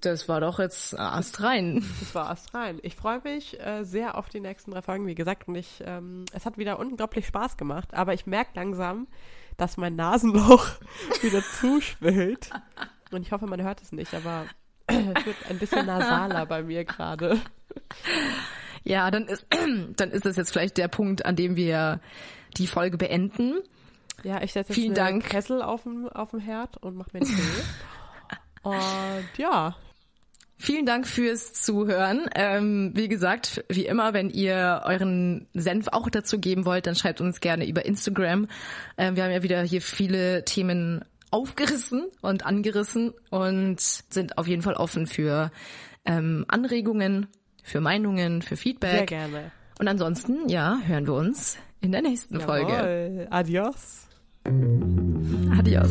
das war doch jetzt Ast rein. Das war erst rein. Ich freue mich äh, sehr auf die nächsten drei Folgen, wie gesagt. Und ich, ähm, es hat wieder unglaublich Spaß gemacht. Aber ich merke langsam, dass mein Nasenloch [laughs] wieder zuschwillt. Und ich hoffe, man hört es nicht, aber wird ein bisschen nasaler bei mir gerade. Ja, dann ist, [clears throat] dann ist das jetzt vielleicht der Punkt, an dem wir die Folge beenden. Ja, ich setze jetzt Vielen Dank. Kessel auf dem, auf dem Herd und mache mir einen Tee. [laughs] und ja, Vielen Dank fürs Zuhören. Ähm, wie gesagt, wie immer, wenn ihr euren Senf auch dazu geben wollt, dann schreibt uns gerne über Instagram. Ähm, wir haben ja wieder hier viele Themen aufgerissen und angerissen und sind auf jeden Fall offen für ähm, Anregungen, für Meinungen, für Feedback. sehr gerne. Und ansonsten, ja, hören wir uns in der nächsten Folge. Jawohl. Adios. Adios.